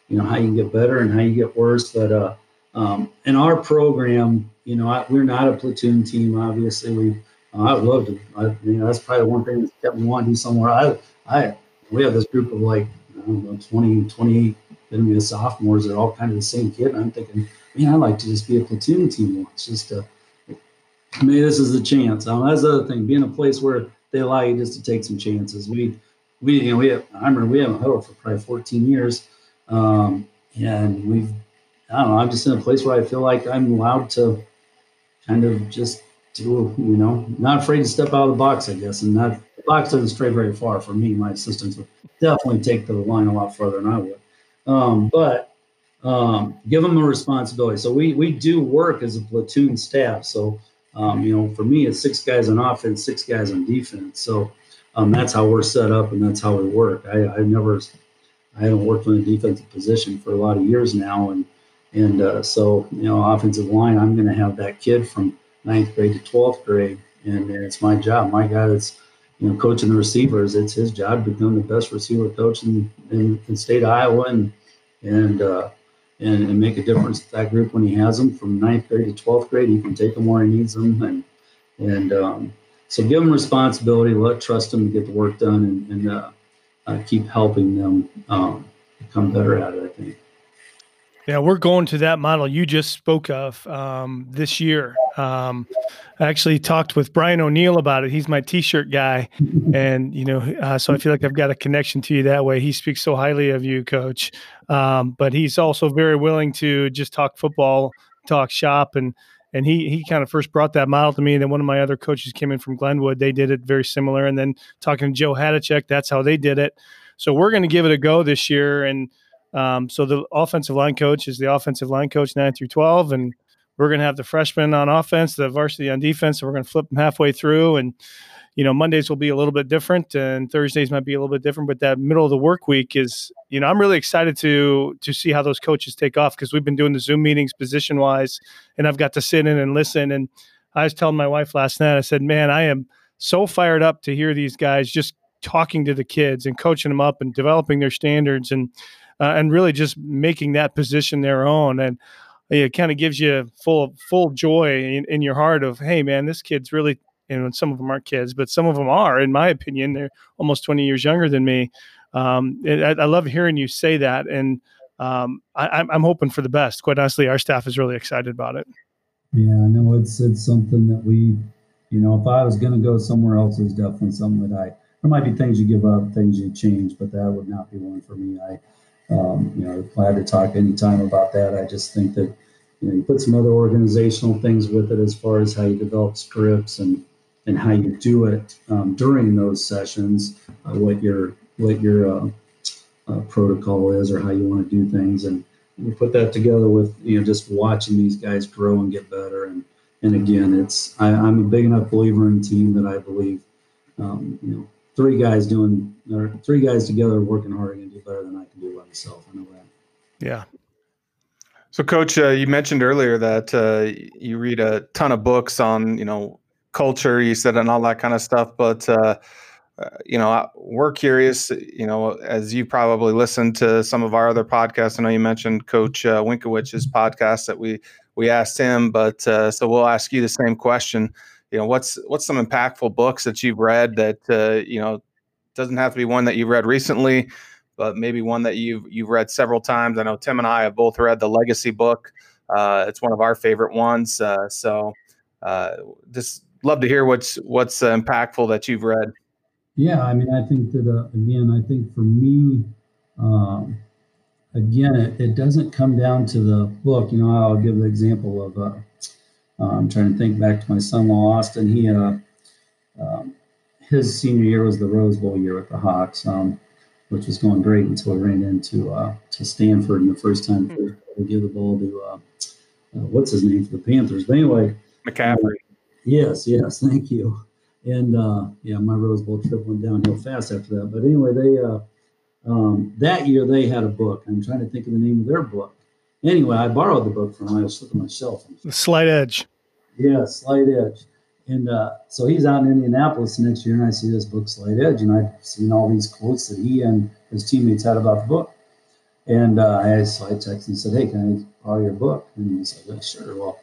you know how you get better and how you get worse. But uh, um, in our program, you know, I, we're not a platoon team. Obviously, we uh, I would love to. I, you know, that's probably one thing that kept me wanting to do somewhere. I I we have this group of like I don't know 20, 28 the sophomores. They're all kind of the same kid. And I'm thinking, man, I'd like to just be a platoon team once, just to. Maybe this is a chance. Um, that's the other thing. Being a place where they allow you just to take some chances. We, we, you know, we have, I remember we haven't huddled for probably 14 years. Um, and we've, I don't know, I'm just in a place where I feel like I'm allowed to kind of just do, you know, not afraid to step out of the box, I guess. And that box doesn't stray very far for me. My assistants would definitely take the line a lot further than I would. Um, but um, give them a responsibility. So we we do work as a platoon staff. So um, you know, for me, it's six guys on offense, six guys on defense. So um, that's how we're set up, and that's how we work. I, I never, I haven't worked in a defensive position for a lot of years now, and and uh, so you know, offensive line, I'm going to have that kid from ninth grade to twelfth grade, and, and it's my job. My guy that's you know coaching the receivers, it's his job to become the best receiver coach in, in, in state of Iowa, and and uh, and, and make a difference with that group when he has them from ninth grade to 12th grade. He can take them where he needs them. And, and um, so give them responsibility, let trust them to get the work done and, and uh, uh, keep helping them um, become better at it, I think. Yeah, we're going to that model you just spoke of um, this year. Um, I actually talked with Brian O'Neill about it. He's my T-shirt guy, and you know, uh, so I feel like I've got a connection to you that way. He speaks so highly of you, Coach, um, but he's also very willing to just talk football, talk shop, and and he he kind of first brought that model to me. And then one of my other coaches came in from Glenwood. They did it very similar. And then talking to Joe Hadachek, that's how they did it. So we're going to give it a go this year and um, so the offensive line coach is the offensive line coach nine through twelve, and we're going to have the freshmen on offense, the varsity on defense. and we're going to flip them halfway through, and you know Mondays will be a little bit different, and Thursdays might be a little bit different. But that middle of the work week is, you know, I'm really excited to to see how those coaches take off because we've been doing the Zoom meetings position wise, and I've got to sit in and listen. And I was telling my wife last night, I said, "Man, I am so fired up to hear these guys just talking to the kids and coaching them up and developing their standards and." Uh, and really just making that position their own. And it kind of gives you full full joy in, in, your heart of, hey man, this kid's really You know, and some of them aren't kids, but some of them are, in my opinion, they're almost 20 years younger than me. Um, I, I, love hearing you say that, and um, I, am hoping for the best. Quite honestly, our staff is really excited about it. Yeah, I know it's it's something that we, you know, if I was going to go somewhere else, it's definitely something that I. There might be things you give up, things you change, but that would not be one for me. I, um, you know, glad to talk anytime about that. I just think that you know you put some other organizational things with it as far as how you develop scripts and and how you do it um, during those sessions, uh, what your what your uh, uh, protocol is or how you want to do things, and we put that together with you know just watching these guys grow and get better. And and again, it's I, am a big enough believer in team that I believe um, you know three guys doing or three guys together working hard are going to do better than I can do by myself. I know that. Yeah. So, Coach, uh, you mentioned earlier that uh, you read a ton of books on you know culture. You said and all that kind of stuff, but uh, uh, you know, we're curious, you know, as you probably listened to some of our other podcasts. I know you mentioned Coach uh, Winkowicz's podcast that we we asked him, but uh, so we'll ask you the same question. You know, what's what's some impactful books that you've read that uh, you know doesn't have to be one that you've read recently, but maybe one that you've you've read several times. I know Tim and I have both read the Legacy book. Uh, it's one of our favorite ones. Uh, so, uh, just love to hear what's what's impactful that you've read. Yeah, I mean, I think that uh, again, I think for me, um, again, it, it, doesn't come down to the book. You know, I'll give the example of. Uh, I'm trying to think back to my son-in-law Austin. He, uh, um, his senior year was the Rose Bowl year with the Hawks, um, which was going great until I ran into uh, to Stanford in the first time to give the ball to uh, what's his name for the Panthers. But anyway, McCaffrey. yes, yes, *laughs* thank you. And uh, yeah, my Rose Bowl trip went downhill fast after that. But anyway, they uh, um, that year they had a book. I'm trying to think of the name of their book. Anyway, I borrowed the book from. I was looking myself. The Slight Edge. Yeah, Slight Edge. And uh, so he's out in Indianapolis next year, and I see this book, Slight Edge, and I've seen all these quotes that he and his teammates had about the book. And uh, I, so I texted and said, "Hey, can I borrow your book?" And he said, "Sure." Well,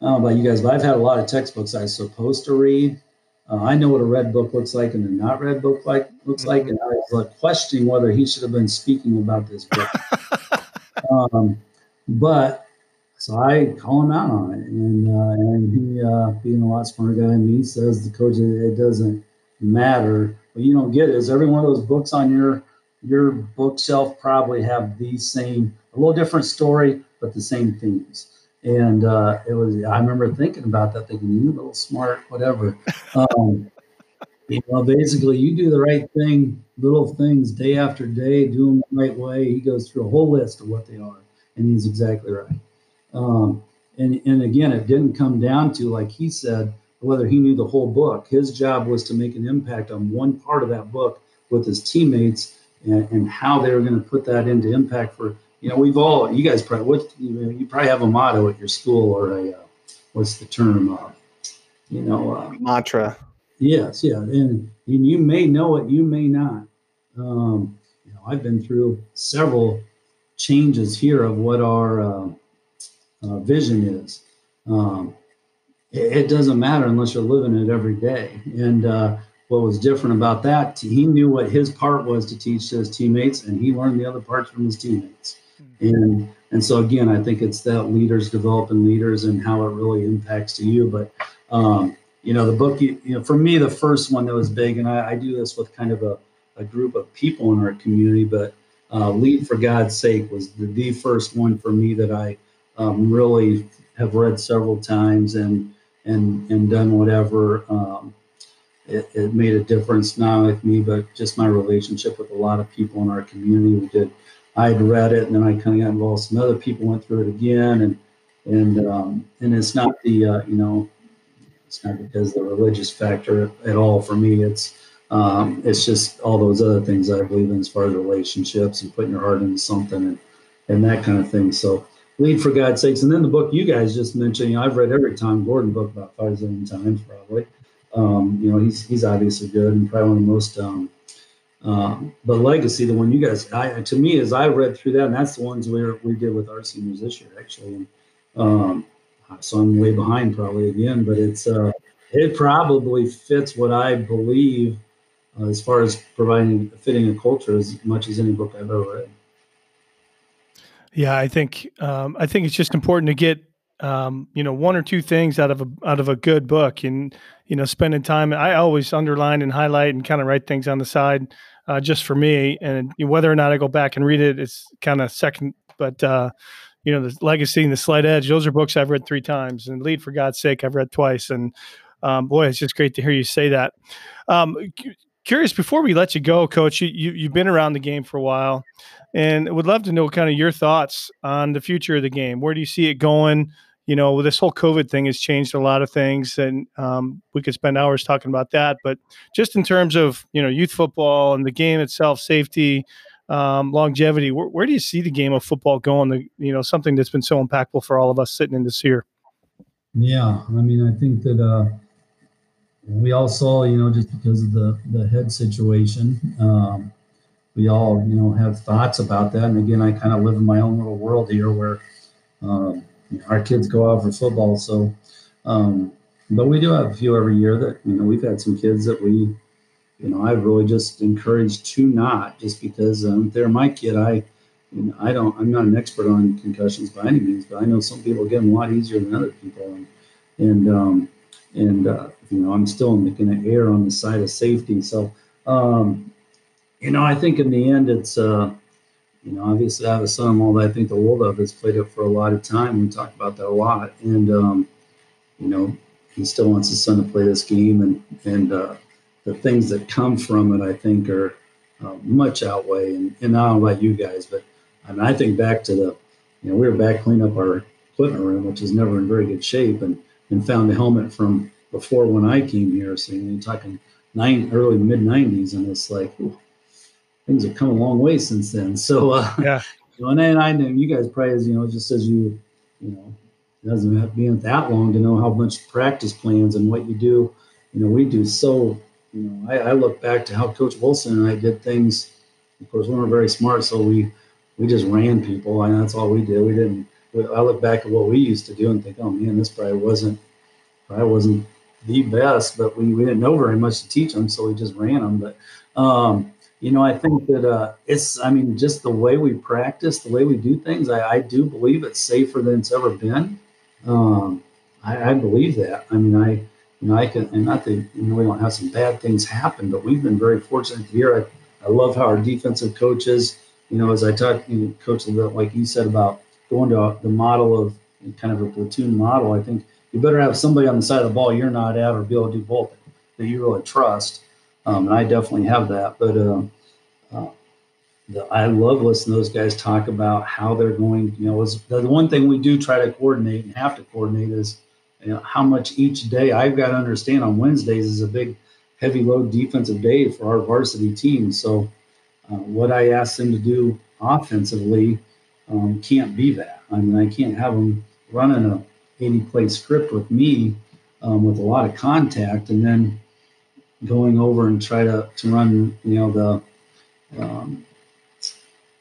I don't know about you guys, but I've had a lot of textbooks I was supposed to read uh, I know what a red book looks like and a not red book like looks mm-hmm. like, and I was like questioning whether he should have been speaking about this book. *laughs* um, but so I call him out on it, and uh, and he, uh, being a lot smarter guy than me, says the coach it doesn't matter. What you don't get is every one of those books on your your bookshelf probably have the same, a little different story, but the same themes. And uh, it was, I remember thinking about that, thinking, you little smart, whatever. *laughs* Um, you know, basically, you do the right thing, little things day after day, do them the right way. He goes through a whole list of what they are, and he's exactly right. Um, and, and again, it didn't come down to, like he said, whether he knew the whole book. His job was to make an impact on one part of that book with his teammates and, and how they were going to put that into impact for you know, we've all, you guys probably, what, you, know, you probably have a motto at your school or a, uh, what's the term, uh, you know, uh, mantra. Yes, yeah, and, and you may know it, you may not. Um, you know, I've been through several changes here of what our uh, uh, vision is. Um, it, it, doesn't matter unless you're living it every day. And uh, what was different about that, he knew what his part was to teach his teammates, and he learned the other parts from his teammates. And and so again, I think it's that leaders developing leaders and how it really impacts to you. But um, you know, the book, you, you, know, for me, the first one that was big, and I, I do this with kind of a, a, group of people in our community, but uh, Lead for God's Sake was the, the first one for me that I um, really have read several times and and and done whatever. Um, it, it, made a difference not with me, but just my relationship with a lot of people in our community. We did I had read it, and then I kind of got involved. Some other people went through it again, and and um, and it's not the uh, you know, it's not because the religious factor at all for me. It's um, it's just all those other things I believe in as far as relationships and putting your heart into something and and that kind of thing. So lead for God's sakes. And then the book you guys just mentioned, you know, I've read every Jon Gordon book about five seven times probably. Um, you know, he's he's obviously good and probably one of the most um, um, but legacy, the one you guys, I, to me, as I read through that, and that's the ones we we did with our seniors this year, actually. Um, so I'm way behind probably again, but it's uh, it probably fits what I believe uh, as far as providing fitting a culture as much as any book I've ever read. Yeah, I think um, I think it's just important to get um, you know one or two things out of a out of a good book, and you know spending time. I always underline and highlight and kind of write things on the side uh, just for me, and whether or not I go back and read it, it's kind of second. But uh, you know, the Legacy and the Slight Edge, those are books I've read three times, and Lead for God's Sake I've read twice, and um, boy, it's just great to hear you say that. Um, curious before we let you go, Coach, you, you you've been around the game for a while, and would love to know kind of your thoughts on the future of the game. Where do you see it going? You know, this whole COVID thing has changed a lot of things, and um, we could spend hours talking about that. But just in terms of you know youth football and the game itself, safety, um, longevity, where, where, do you see the game of football going? The, you know, something that's been so impactful for all of us sitting in this year. Yeah, I mean, I think that uh, we all saw, you know, just because of the the head situation, um, we all, you know, have thoughts about that. And again, I kind of live in my own little world here where um, you know, our kids go out for football. So, um, but we do have a few every year that you know we've had some kids that we, you know, I've really just encouraged to not just because um, they're my kid. I, you know, I don't, I'm not an expert on concussions by any means, but I know some people get them a lot easier than other people, and and um, and uh, you know I'm still going to err on the side of safety. So um, you know I think in the end it's uh, you know obviously I have a son-in-law that I think the world of has played it for a lot of time. We talk about that a lot, and um, you know he still wants his son to play this game, and and uh, the things that come from it I think are uh, much outweigh. And, and I don't know about you guys, but I mean I think back to the you know we were back cleaning up our equipment room, which is never in very good shape, and and found a helmet from before when I came here. So you're talking nine early mid '90s, and it's like ooh, things have come a long way since then. So uh, yeah, *laughs* you know, and then I know you guys probably, as you know, just as you, you know, it doesn't have to be that long to know how much practice plans and what you do. You know, we do so. You know, I, I look back to how Coach Wilson and I did things. Of course, we weren't very smart, so we we just ran people, and that's all we did. We didn't I look back at what we used to do and think, oh man, this probably wasn't probably wasn't the best, but we, we didn't know very much to teach them, so we just ran them. But um, you know, I think that uh, it's I mean, just the way we practice, the way we do things, I, I do believe it's safer than it's ever been. Um, I, I believe that. I mean, I you know, I can, and not that you know we don't have some bad things happen, but we've been very fortunate here. I, I love how our defensive coaches, you know, as I talked, you know, coach, like you said about going to the model of kind of a platoon model, I think you better have somebody on the side of the ball you're not at or be able to do both that you really trust. Um, and I definitely have that. But um, uh, the, I love listening to those guys talk about how they're going. You know, the one thing we do try to coordinate and have to coordinate is you know, how much each day. I've got to understand on Wednesdays is a big, heavy load defensive day for our varsity team. So, uh, what I ask them to do offensively um, can't be that. I mean, I can't have them running a 80 play script with me um, with a lot of contact and then going over and try to, to run, you know, the, um,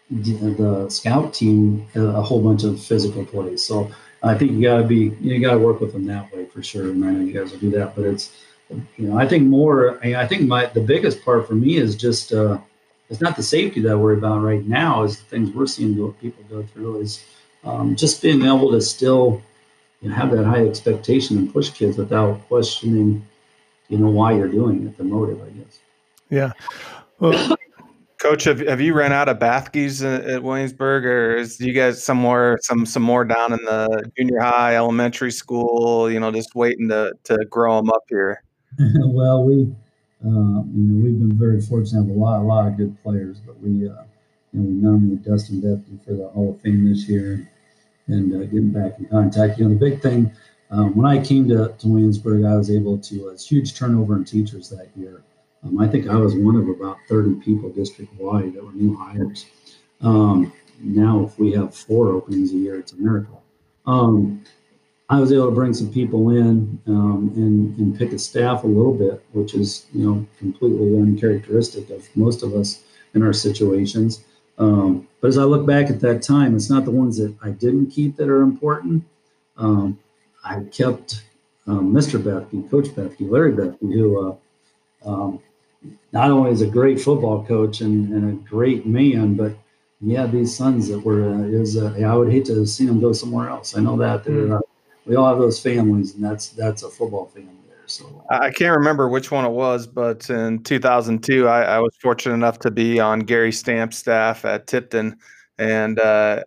the, scout team a whole bunch of physical plays. So I think you got to be, you got to work with them that way for sure. And I know you guys will do that, but it's, you know, I think more, I think my, the biggest part for me is just, uh, it's not the safety that I worry about right now. Is the things we're seeing people go through is um, just being able to still you know, have that high expectation and push kids without questioning, you know, why you're doing it, the motive, I guess. Yeah. Well, *coughs* Coach, have, have you ran out of Bethkes at Williamsburg, or is you guys somewhere some some more down in the junior high, elementary school? You know, just waiting to to grow them up here. *laughs* well, we uh, you know, we've been very fortunate to have a lot, a lot of good players, but we, uh, you know, we nominated Dustin Bethke for the Hall of Fame this year and uh, getting back in contact. You know, the big thing, um, when I came to, to Williamsburg, I was able to, uh, huge turnover in teachers that year. Um, I think I was one of about 30 people district wide that were new hires. Um, now, if we have four openings a year, it's a miracle. Um, I was able to bring some people in um, and, and pick a staff a little bit, which is you know completely uncharacteristic of most of us in our situations. Um, but as I look back at that time, it's not the ones that I didn't keep that are important. Um, I kept um, Mr. Bethke, Coach Bethke, Larry Bethke, who uh, um, not only is a great football coach and, and a great man, but he had these sons that were uh, is uh, I would hate to see them go somewhere else. I know that mm. we all have those families, and that's that's a football family. So I can't remember which one it was, but in 2002, I, I was fortunate enough to be on Gary Stamp's staff at Tipton, and uh,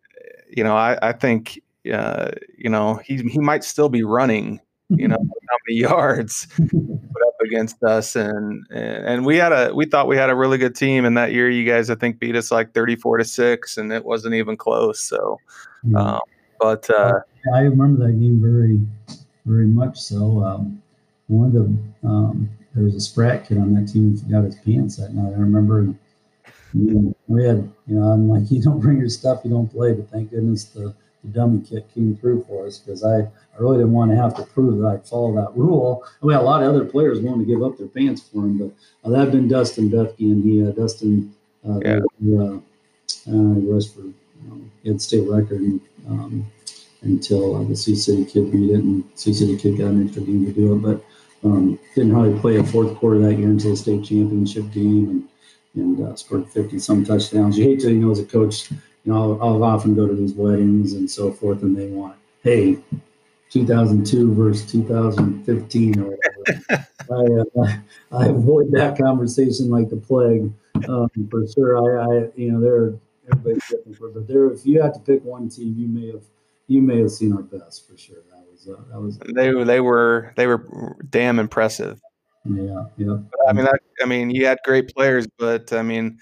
you know I, I think uh, you know he he might still be running you know *laughs* how many yards put up against us. And and we had a we thought we had a really good team. And that year you guys i think beat us like 34 to 6 and it wasn't even close. So um, but uh, i remember that game very very much so. Um, one of the um, there was a sprat kid on that team who forgot his pants that night i remember you know, we had you know i'm like *laughs* you don't bring your stuff you don't play but thank goodness the the dummy kick came through for us because I, I really didn't want to have to prove that I'd follow that rule. We had a lot of other players willing to give up their pants for him, but uh, that had been Dustin Bethke, and he, uh, Dustin, uh, yeah. the, uh, uh, he was for, you know, he had state record um, until uh, the Sioux City kid beat it, and Sioux City kid got an extra game to do it, but um, didn't really play a fourth quarter that year until the state championship game, and and uh, scored 50 some touchdowns. You hate to, you know, as a coach, you know, I'll, I'll, often go to these weddings and so forth, and they want, hey, 2002 versus 2015 or whatever. *laughs* I, uh, I avoid that conversation like the plague um, for sure. I, I, you know, there everybody's different, but there, if you had to pick one team, you may have, you may have seen our best for sure. Was, uh, that was. They, they were, they were damn impressive. Yeah, yeah. I mean, I, I mean, you had great players, but I mean,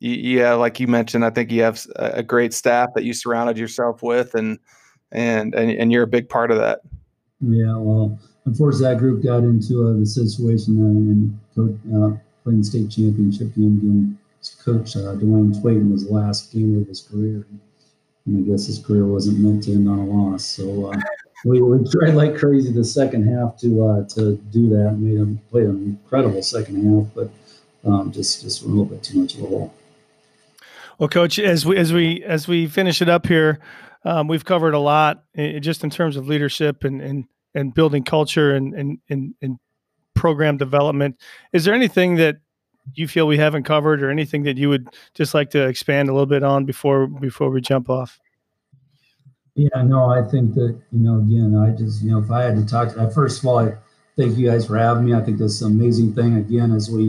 yeah, like you mentioned, I think you have a great staff that you surrounded yourself with, and and and, and you're a big part of that. Yeah, well, unfortunately, that group got into uh, the situation and coach, uh, playing state championship game against Coach uh, Dwayne Twayton his last game of his career, and I guess his career wasn't meant to end on a loss. So uh, we, we tried like crazy the second half to uh, to do that. Made them play an incredible second half, but um, just just a little bit too much of a hole. Well, Coach, as we as we as we finish it up here, um, we've covered a lot just in terms of leadership and and, and building culture and, and and and program development. Is there anything that you feel we haven't covered, or anything that you would just like to expand a little bit on before before we jump off? Yeah, no, I think that you know, again, I just you know, if I had to talk, to, that, first of all, I thank you guys for having me. I think this amazing thing. Again, as we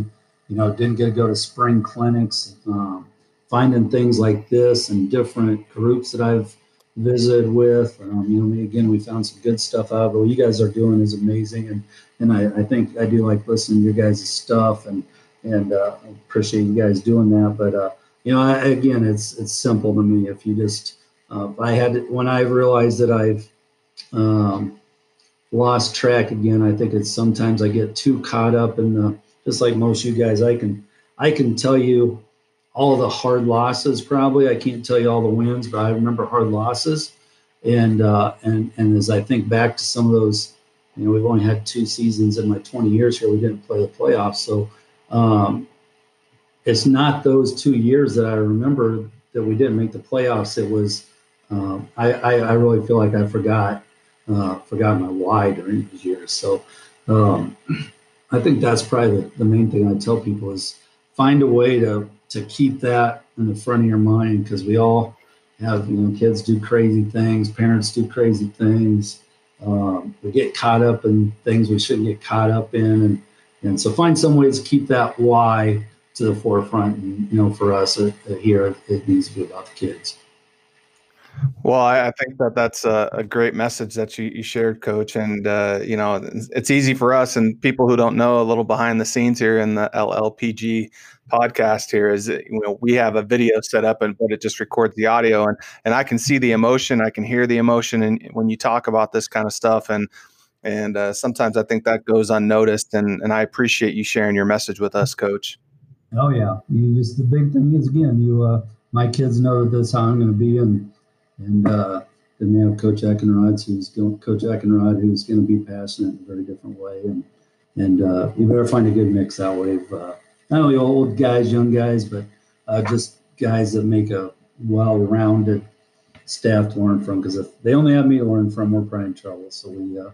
you know didn't get to go to spring clinics. Um, finding things like this and different groups that I've visited with. Um, you know, me again, we found some good stuff out. But what you guys are doing is amazing, and and I, I think I do like listening to your guys' stuff, and and uh, appreciate you guys doing that. But uh, you know, I, again, it's it's simple to me. If you just, uh, I had when I realized that I've um, lost track again, I think it's sometimes I get too caught up in the just like most you guys. I can I can tell you all the hard losses probably. I can't tell you all the wins, but I remember hard losses. And uh, and and as I think back to some of those, you know, we've only had two seasons in my 20 years here. We didn't play the playoffs, so um, it's not those two years that I remember that we didn't make the playoffs. It was um, I, I, I really feel like I forgot uh, forgot my why during those years. So um, *clears throat* I think that's probably the, the main thing I tell people is find a way to to keep that in the front of your mind because we all have you know kids do crazy things parents do crazy things um, we get caught up in things we shouldn't get caught up in and and so find some ways to keep that why to the forefront and you know for us uh, here it needs to be about the kids well, I, I, think that that's a, a, great message that you, you shared, Coach. And uh, you know, it's, easy for us and people who don't know a little behind the scenes here in the LLPG podcast. Here is you know we have a video set up, and but it just records the audio, and and I can see the emotion, I can hear the emotion, and when you talk about this kind of stuff, and and uh, sometimes I think that goes unnoticed, and and I appreciate you sharing your message with us, Coach. Oh yeah, you just the big thing is again, you uh, my kids know that that's how I'm going to be, and and uh, then they have Coach Eckenrod, who's going, Coach Eckenrod, who's going to be passionate in a very different way, and and uh, you better find a good mix that way of uh, not only old guys, young guys, but uh, just guys that make a well-rounded staff to learn from because if they only have me to learn from, we're probably in trouble. So we uh,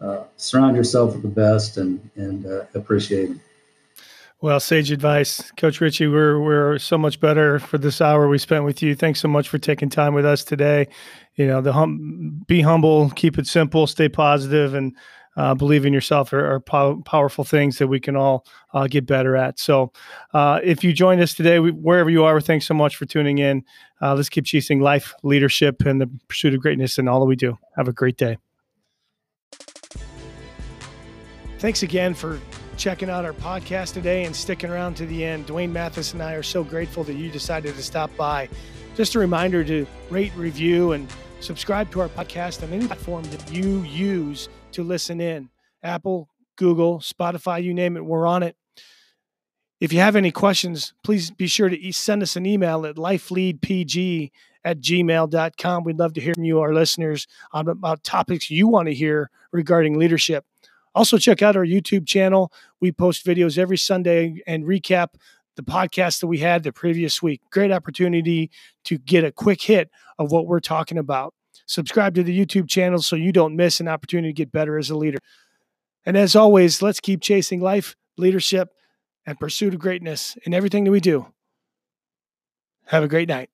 uh, surround yourself with the best and and appreciate them. Well, sage advice, Coach Ritchie. We're we're so much better for this hour we spent with you. Thanks so much for taking time with us today. You know, the hum, be humble, keep it simple, stay positive, and uh, believe in yourself are, are pow- powerful things that we can all uh, get better at. So, uh, if you joined us today, we, wherever you are, thanks so much for tuning in. Uh, let's keep chasing life, leadership, and the pursuit of greatness in all that we do. Have a great day. Thanks again for checking out our podcast today and sticking around to the end. Dwayne Mathis and I are so grateful that you decided to stop by. Just a reminder to rate, review, and subscribe to our podcast on any platform that you use to listen in Apple, Google, Spotify, you name it, we're on it. If you have any questions, please be sure to send us an email at lifeleadpg at gmail.com. We'd love to hear from you, our listeners, on about topics you want to hear regarding leadership. Also, check out our YouTube channel. We post videos every Sunday and recap the podcast that we had the previous week. Great opportunity to get a quick hit of what we're talking about. Subscribe to the YouTube channel so you don't miss an opportunity to get better as a leader. And as always, let's keep chasing life, leadership, and pursuit of greatness in everything that we do. Have a great night.